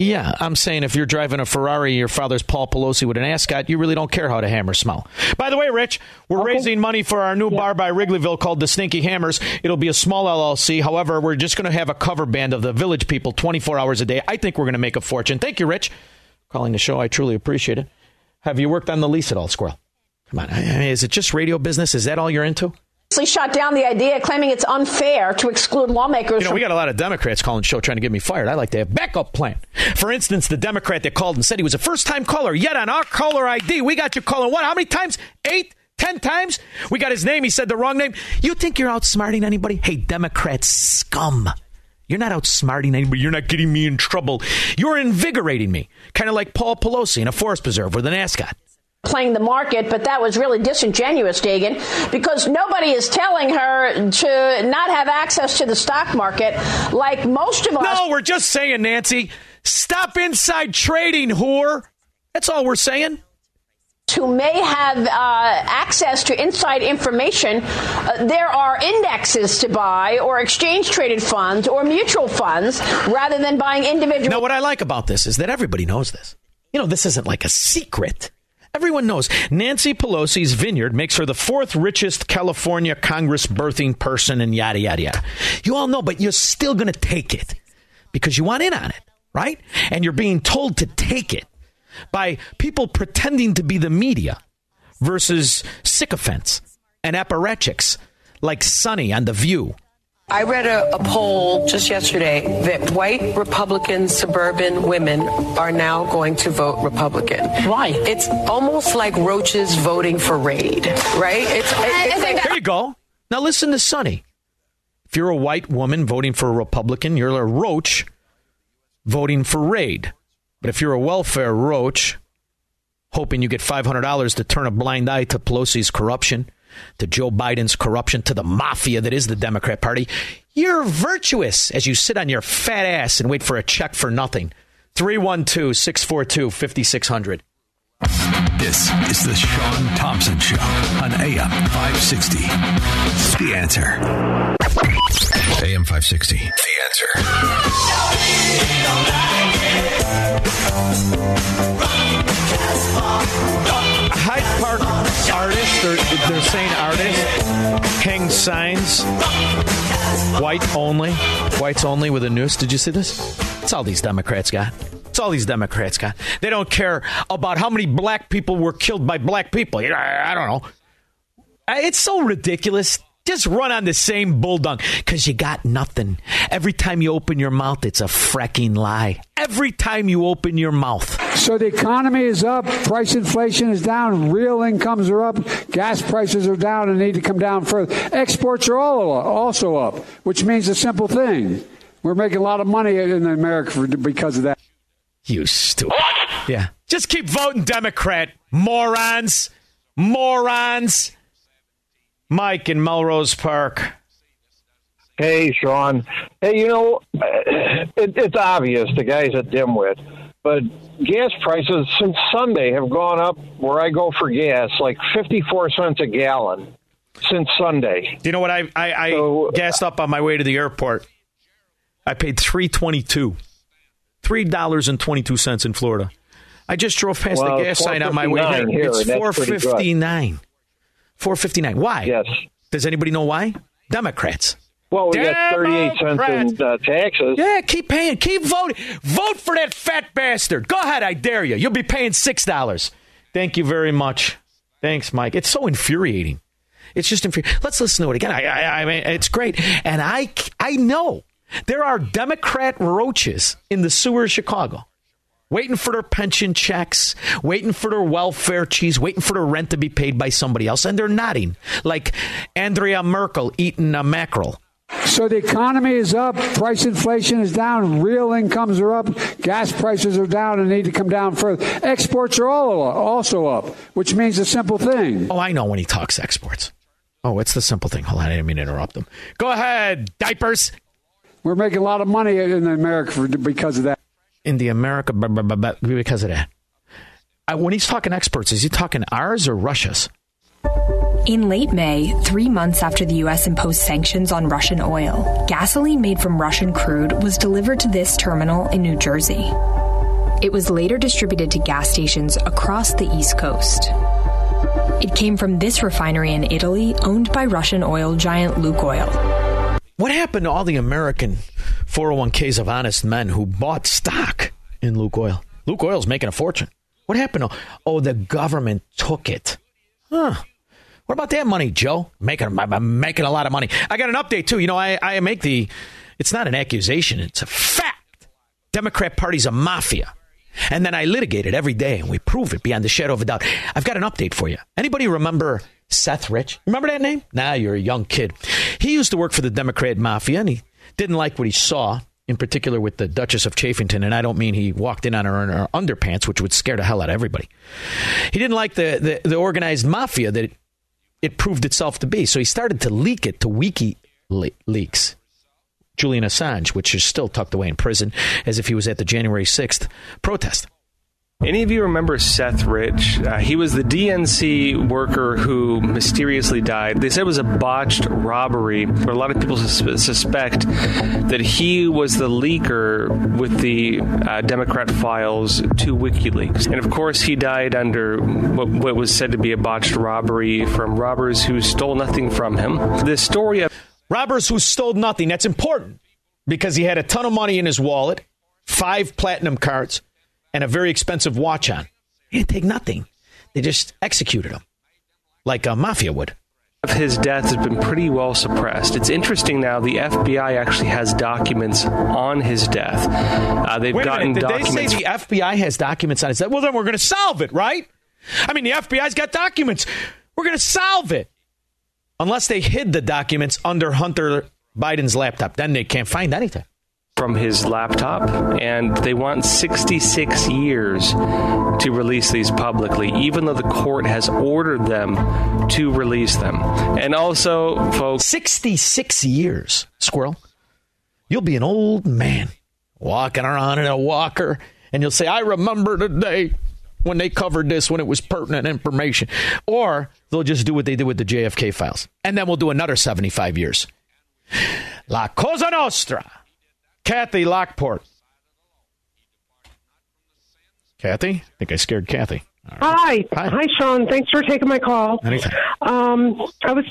Yeah, I'm saying if you're driving a Ferrari, your father's Paul Pelosi with an ascot, you really don't care how the hammers smell. By the way, Rich, we're okay. raising money for our new yeah. bar by Wrigleyville called the Stinky Hammers. It'll be a small LLC. However, we're just going to have a cover band of the Village People 24 hours a day. I think we're going to make a fortune. Thank you, Rich, calling the show. I truly appreciate it. Have you worked on the lease at all, Squirrel? Come on, I mean, is it just radio business? Is that all you're into? Shot down the idea, claiming it's unfair to exclude lawmakers. You know, we got a lot of Democrats calling show trying to get me fired. I like to have backup plan. For instance, the Democrat that called and said he was a first time caller, yet on our caller ID, we got you calling what? How many times? Eight? Ten times? We got his name. He said the wrong name. You think you're outsmarting anybody? Hey, Democrats scum. You're not outsmarting anybody. You're not getting me in trouble. You're invigorating me. Kind of like Paul Pelosi in a forest preserve with an ascot playing the market, but that was really disingenuous, Dagen, because nobody is telling her to not have access to the stock market like most of us. No, we're just saying, Nancy, stop inside trading, whore. That's all we're saying who may have uh, access to inside information, uh, there are indexes to buy or exchange traded funds or mutual funds rather than buying individual. Now, what I like about this is that everybody knows this. You know, this isn't like a secret. Everyone knows Nancy Pelosi's vineyard makes her the fourth richest California Congress birthing person and yada, yada, yada. You all know, but you're still going to take it because you want in on it, right? And you're being told to take it by people pretending to be the media versus sycophants and apparatchiks like Sunny on The View I read a, a, poll just yesterday that white Republican suburban women are now going to vote Republican. Why? It's almost like roaches voting for Raid, right? It's, it's like, there you go. Now listen to Sunny. If you're a white woman voting for a Republican, you're a roach voting for Raid. But if you're a welfare roach, hoping you get $500 to turn a blind eye to Pelosi's corruption, to Joe Biden's corruption, to the mafia that is the Democrat Party. You're virtuous as you sit on your fat ass and wait for a check for nothing. 312 642 5600. This is the Shaun Thompson Show on AM 560. The answer. AM 560. The answer. Hyde Park artist, they're, they're saying artist, hang signs, white only, whites only with a noose. Did you see this? It's all these Democrats got. It's all these Democrats got. They don't care about how many black people were killed by black people. I don't know. Uh, it's so ridiculous. Just run on the same bulldog because you got nothing. Every time you open your mouth, it's a fracking lie. Every time you open your mouth. So the economy is up, price inflation is down, real incomes are up, gas prices are down and need to come down further. Exports are all also up, which means a simple thing. We're making a lot of money in America for, because of that. You stupid. Yeah. Just keep voting Democrat, morons. Morons. Mike in Melrose Park. Hey, Shaun. Hey, you know, it, it's obvious the guy's a dimwit, but gas prices since Sunday have gone up where I go for gas like 54 cents a gallon since Sunday. Do you know what I I, I so, gassed up on my way to the airport? I paid three twenty two, three dollars and twenty two cents in Florida. I just drove past well, the gas sign on my way here. it's four fifty nine. Four fifty nine. Why? Yes. Does anybody know why? Democrats. Well, we got 38 cents in uh, taxes. Yeah, keep paying. Keep voting. Vote for that fat bastard. Go ahead, I dare you. You'll be paying $6. Thank you very much. Thanks, Mike. It's so infuriating. It's just infuriating. Let's listen to it again. I, I, I mean, it's great. And I, I know there are Democrat roaches in the sewer of Chicago waiting for their pension checks, waiting for their welfare cheese, waiting for their rent to be paid by somebody else. And they're nodding like Andrea Merkel eating a mackerel. So the economy is up, price inflation is down, real incomes are up, gas prices are down and need to come down further. Exports are all also up, which means a simple thing. Oh, I know when he talks exports. Oh, it's the simple thing. Hold on, I didn't mean to interrupt him. Go ahead, diapers. We're making a lot of money in America for, because of that. In the America, because of that. when he's talking experts, is he talking ours or Russia's? In late May, three months after the U.S. imposed sanctions on Russian oil, gasoline made from Russian crude was delivered to this terminal in New Jersey. It was later distributed to gas stations across the East Coast. It came from this refinery in Italy, owned by Russian oil giant Lukoil. What happened to all the American 401ks of honest men who bought stock in Lukoil? Lukoil's making a fortune. What happened to? Oh, the government took it. Huh. What about that money, Joe? Making I'm making a lot of money. I got an update too. You know, I, I make the. It's not an accusation. It's a fact. Democrat Party's a mafia. And then I litigate it every day, and we prove it beyond the shadow of a doubt. I've got an update for you. Anybody remember Seth Rich? Remember that name? Nah, you're a young kid. He used to work for the Democrat mafia, and he didn't like what he saw, in particular with the Duchess of Chaffington. And I don't mean he walked in on her in her underpants, which would scare the hell out of everybody. He didn't like the, the, the organized mafia that it proved itself to be. So he started to leak it to WikiLeaks. Julian Assange, which is still tucked away in prison as if he was at the January 6th protest. Any of you remember Seth Rich? Uh, he was the DNC worker who mysteriously died. They said it was a botched robbery, but a lot of people sus- suspect that he was the leaker with the uh, Democrat files to WikiLeaks. And of course, he died under what, what was said to be a botched robbery from robbers who stole nothing from him. The story of robbers who stole nothing, that's important because he had a ton of money in his wallet, five platinum cards and a very expensive watch on. He didn't take nothing. They just executed him like a mafia would. His death has been pretty well suppressed. It's interesting now. The FBI actually has documents on his death. Uh, they've Wait gotten minute, did documents. they say the FBI has documents on his death? Well, then we're going to solve it, right? I mean, the FBI's got documents. We're going to solve it. Unless they hid the documents under Hunter Biden's laptop, then they can't find anything from his laptop, and they want 66 years to release these publicly, even though the court has ordered them to release them. And also, folks. 66 years, Squirrel. You'll be an old man walking around in a walker, and you'll say, I remember the day when they covered this when it was pertinent information. Or they'll just do what they did with the JFK files. And then we'll do another 75 years. La Cosa Nostra Kathy Lockport. Kathy? I think I scared Kathy. Right. Hi. Hi. Hi, Shaun. Thanks for taking my call. Anytime. Um, I was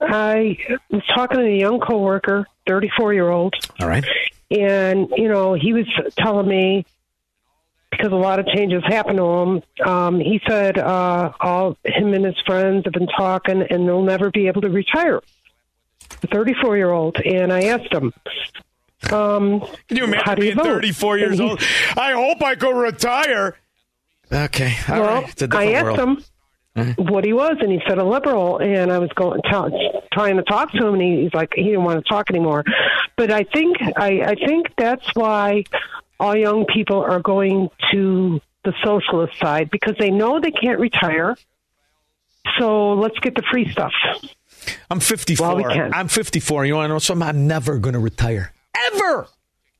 I was talking to a young coworker, 34 year old. All right. And, you know, he was telling me because a lot of changes happened to him. Um, he said uh, all him and his friends have been talking, and they'll never be able to retire. A 34 year old, and I asked him, um, Can you imagine being 34 years old? <laughs> I hope I could retire. Okay. All well, right. I asked world. him mm-hmm. what he was, and he said a liberal. And I was going tell, trying to talk to him, and he, he's like he didn't want to talk anymore. But I think I, I think that's why all young people are going to the socialist side because they know they can't retire. So let's get the free stuff. I'm 54. Well, we can. I'm 54. You want to know something? I'm never going to retire. Ever.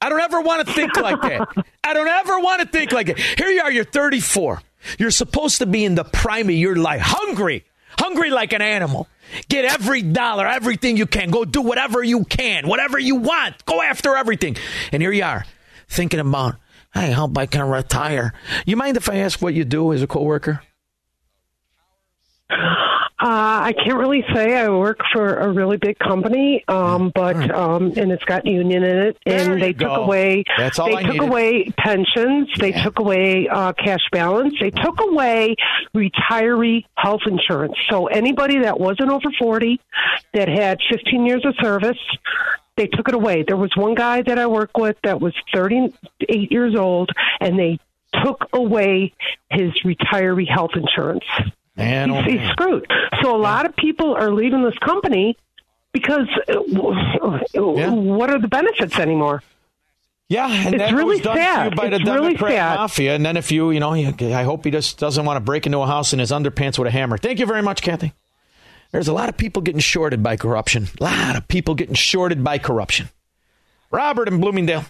I don't ever want to think <laughs> like that. I don't ever want to think like that. Here you are, you're 34. You're supposed to be in the prime of your life, hungry, hungry like an animal. Get every dollar, everything you can. Go do whatever you can, whatever you want. Go after everything. And here you are, thinking about, hey, how about I can retire? You mind if I ask what you do as a coworker? Uh, I can't really say. I work for a really big company, um, but um, and it's got union in it, and they took go. away. That's all they I took needed. away pensions. They took away uh, cash balance. They took away retiree health insurance. So anybody that wasn't over forty, that had fifteen years of service, they took it away. There was one guy that I work with that was thirty-eight years old, and they took away his retiree health insurance. Man, oh, he's, he's screwed. So a lot of people are leaving this company because w- what are the benefits anymore? Yeah, and it's that really was done to sad. you by it's the really Democrat sad. mafia. And then if you, you know, I hope he just doesn't want to break into a house in his underpants with a hammer. Thank you very much, Kathy. There's a lot of people getting shorted by corruption. A lot of people getting shorted by corruption. Robert in Bloomingdale.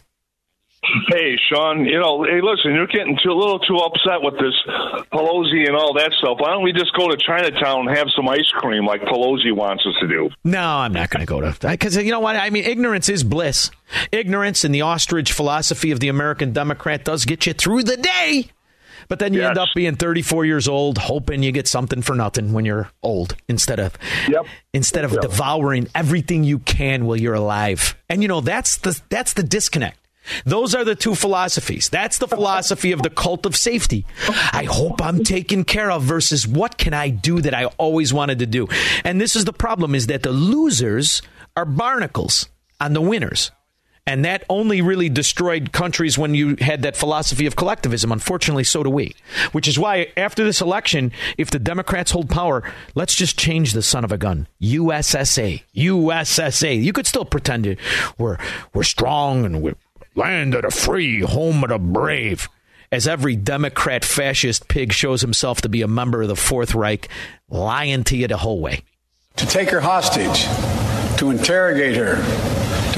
Hey, Shaun, you know, hey, listen, you're getting too, a little too upset with this Pelosi and all that stuff. Why don't we just go to Chinatown and have some ice cream like Pelosi wants us to do? No, I'm not going to go to because you know what? I mean, ignorance is bliss. Ignorance and the ostrich philosophy of the American Democrat does get you through the day, but then you end up being 34 years old, hoping you get something for nothing when you're old instead of instead of devouring everything you can while you're alive. And you know that's the that's the disconnect. Those are the two philosophies. That's the philosophy of the cult of safety. I hope I'm taken care of versus what can I do that I always wanted to do. And this is the problem is that the losers are barnacles on the winners. And that only really destroyed countries when you had that philosophy of collectivism. Unfortunately, so do we. Which is why, after this election, if the Democrats hold power, let's just change the son of a gun. USSA. USSA. You could still pretend it- we're, we're strong and we're land of the free, home of the brave. As every Democrat fascist pig shows himself to be a member of the Fourth Reich, lying to you the whole way. to take her hostage, to interrogate her,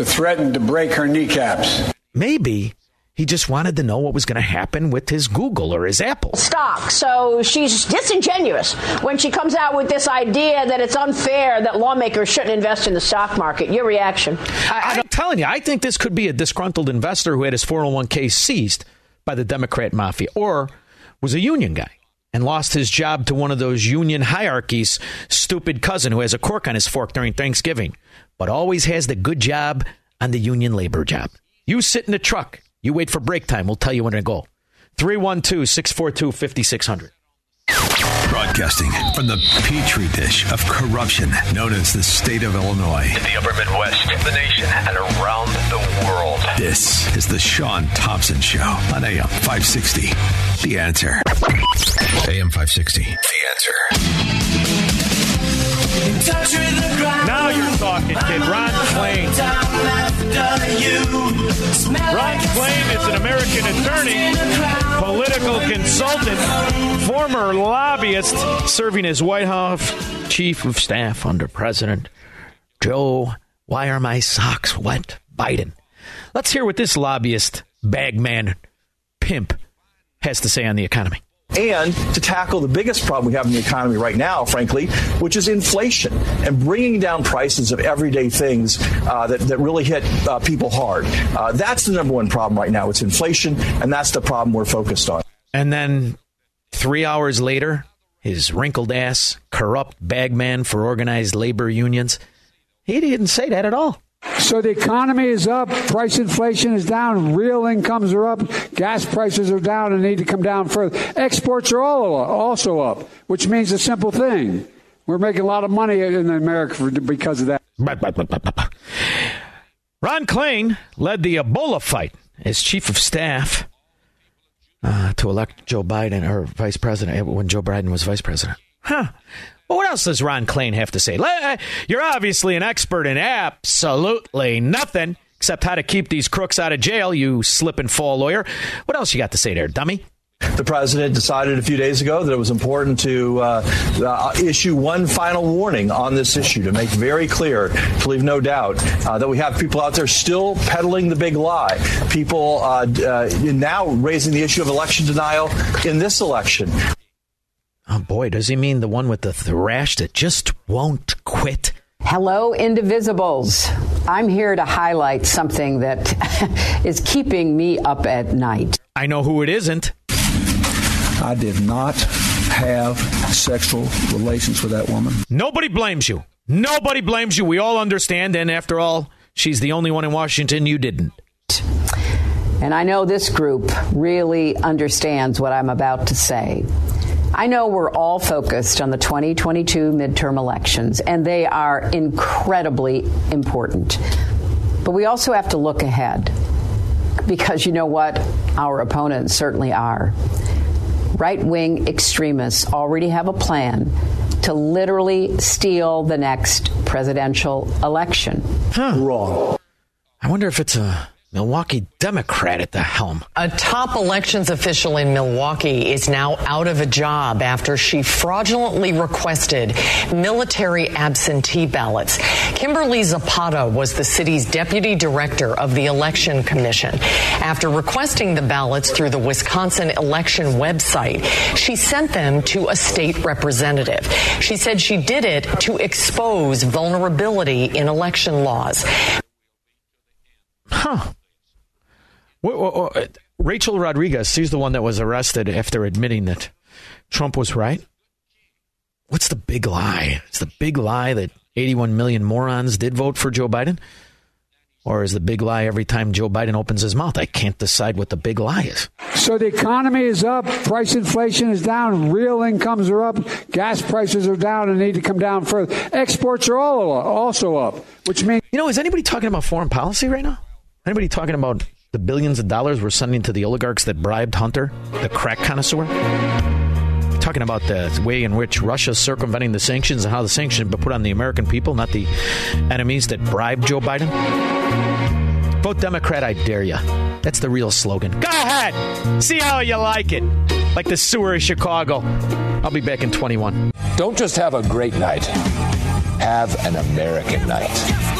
to threaten to break her kneecaps. Maybe he just wanted to know what was going to happen with his Google or his Apple. stock. So she's disingenuous when she comes out with this idea that it's unfair that lawmakers shouldn't invest in the stock market. Your reaction? I, I'm telling you, I think this could be a disgruntled investor who had his 401k seized by the Democrat mafia or was a union guy and lost his job to one of those union hierarchies' stupid cousin who has a cork on his fork during Thanksgiving, but always has the good job on the union labor job. You sit in the truck, you wait for break time, we'll tell you when to go. 312 642 5600. Broadcasting from the petri dish of corruption known as the state of Illinois. In the upper Midwest, the nation, and around the world. This is the Shaun Thompson Show on AM 560. The answer. AM 560. The answer. Now you're talking, kid. Ron Klain. Ron Klain is an American attorney, political consultant, former lobbyist, serving as White House chief of staff under President Joe. Why are my socks wet? Biden. Let's hear what this lobbyist, bagman, pimp has to say on the economy. And to tackle the biggest problem we have in the economy right now, frankly, which is inflation and bringing down prices of everyday things uh, that, that really hit uh, people hard. Uh, that's the number one problem right now. It's inflation, and that's the problem we're focused on. And then three hours later, his wrinkled ass, corrupt bagman for organized labor unions, he didn't say that at all. So the economy is up, price inflation is down, real incomes are up, gas prices are down and need to come down further. Exports are all also up, which means a simple thing. We're making a lot of money in America because of that. Ron Klain led the Ebola fight as chief of staff uh, to elect Joe Biden or vice president when Joe Biden was vice president. Huh. What else does Ron Klain have to say? You're obviously an expert in absolutely nothing except how to keep these crooks out of jail, you slip and fall lawyer. What else you got to say there, dummy? The president decided a few days ago that it was important to uh, uh, issue one final warning on this issue to make very clear, to leave no doubt, uh, that we have people out there still peddling the big lie. People uh, uh, now raising the issue of election denial in this election. Oh boy, does he mean the one with the thrash that just won't quit? Hello, Indivisibles. I'm here to highlight something that <laughs> is keeping me up at night. I know who it isn't. I did not have sexual relations with that woman. Nobody blames you. Nobody blames you. We all understand. And after all, she's the only one in Washington you didn't. And I know this group really understands what I'm about to say. I know we're all focused on the 2022 midterm elections, and they are incredibly important. But we also have to look ahead because you know what? Our opponents certainly are right wing extremists already have a plan to literally steal the next presidential election. Huh. Wrong. I wonder if it's a Milwaukee Democrat at the helm. A top elections official in Milwaukee is now out of a job after she fraudulently requested military absentee ballots. Kimberly Zapata was the city's deputy director of the Election Commission. After requesting the ballots through the Wisconsin election website, she sent them to a state representative. She said she did it to expose vulnerability in election laws. Huh. Uh, Rachel Rodriguez, she's the one that was arrested after admitting that Trump was right. What's the big lie? It's the big lie that 81 million morons did vote for Joe Biden? Or is the big lie every time Joe Biden opens his mouth? I can't decide what the big lie is. So the economy is up, price inflation is down, real incomes are up, gas prices are down and need to come down further. Exports are all also up, which means. You know, is anybody talking about foreign policy right now? Anybody talking about the billions of dollars we're sending to the oligarchs that bribed Hunter, the crack connoisseur? Talking about the way in which Russia's circumventing the sanctions and how the sanctions been put on the American people, not the enemies that bribed Joe Biden. Vote Democrat, I dare you. That's the real slogan. Go ahead. See how you like it. Like the sewer of Chicago. I'll be back in 21. Don't just have a great night, have an American night.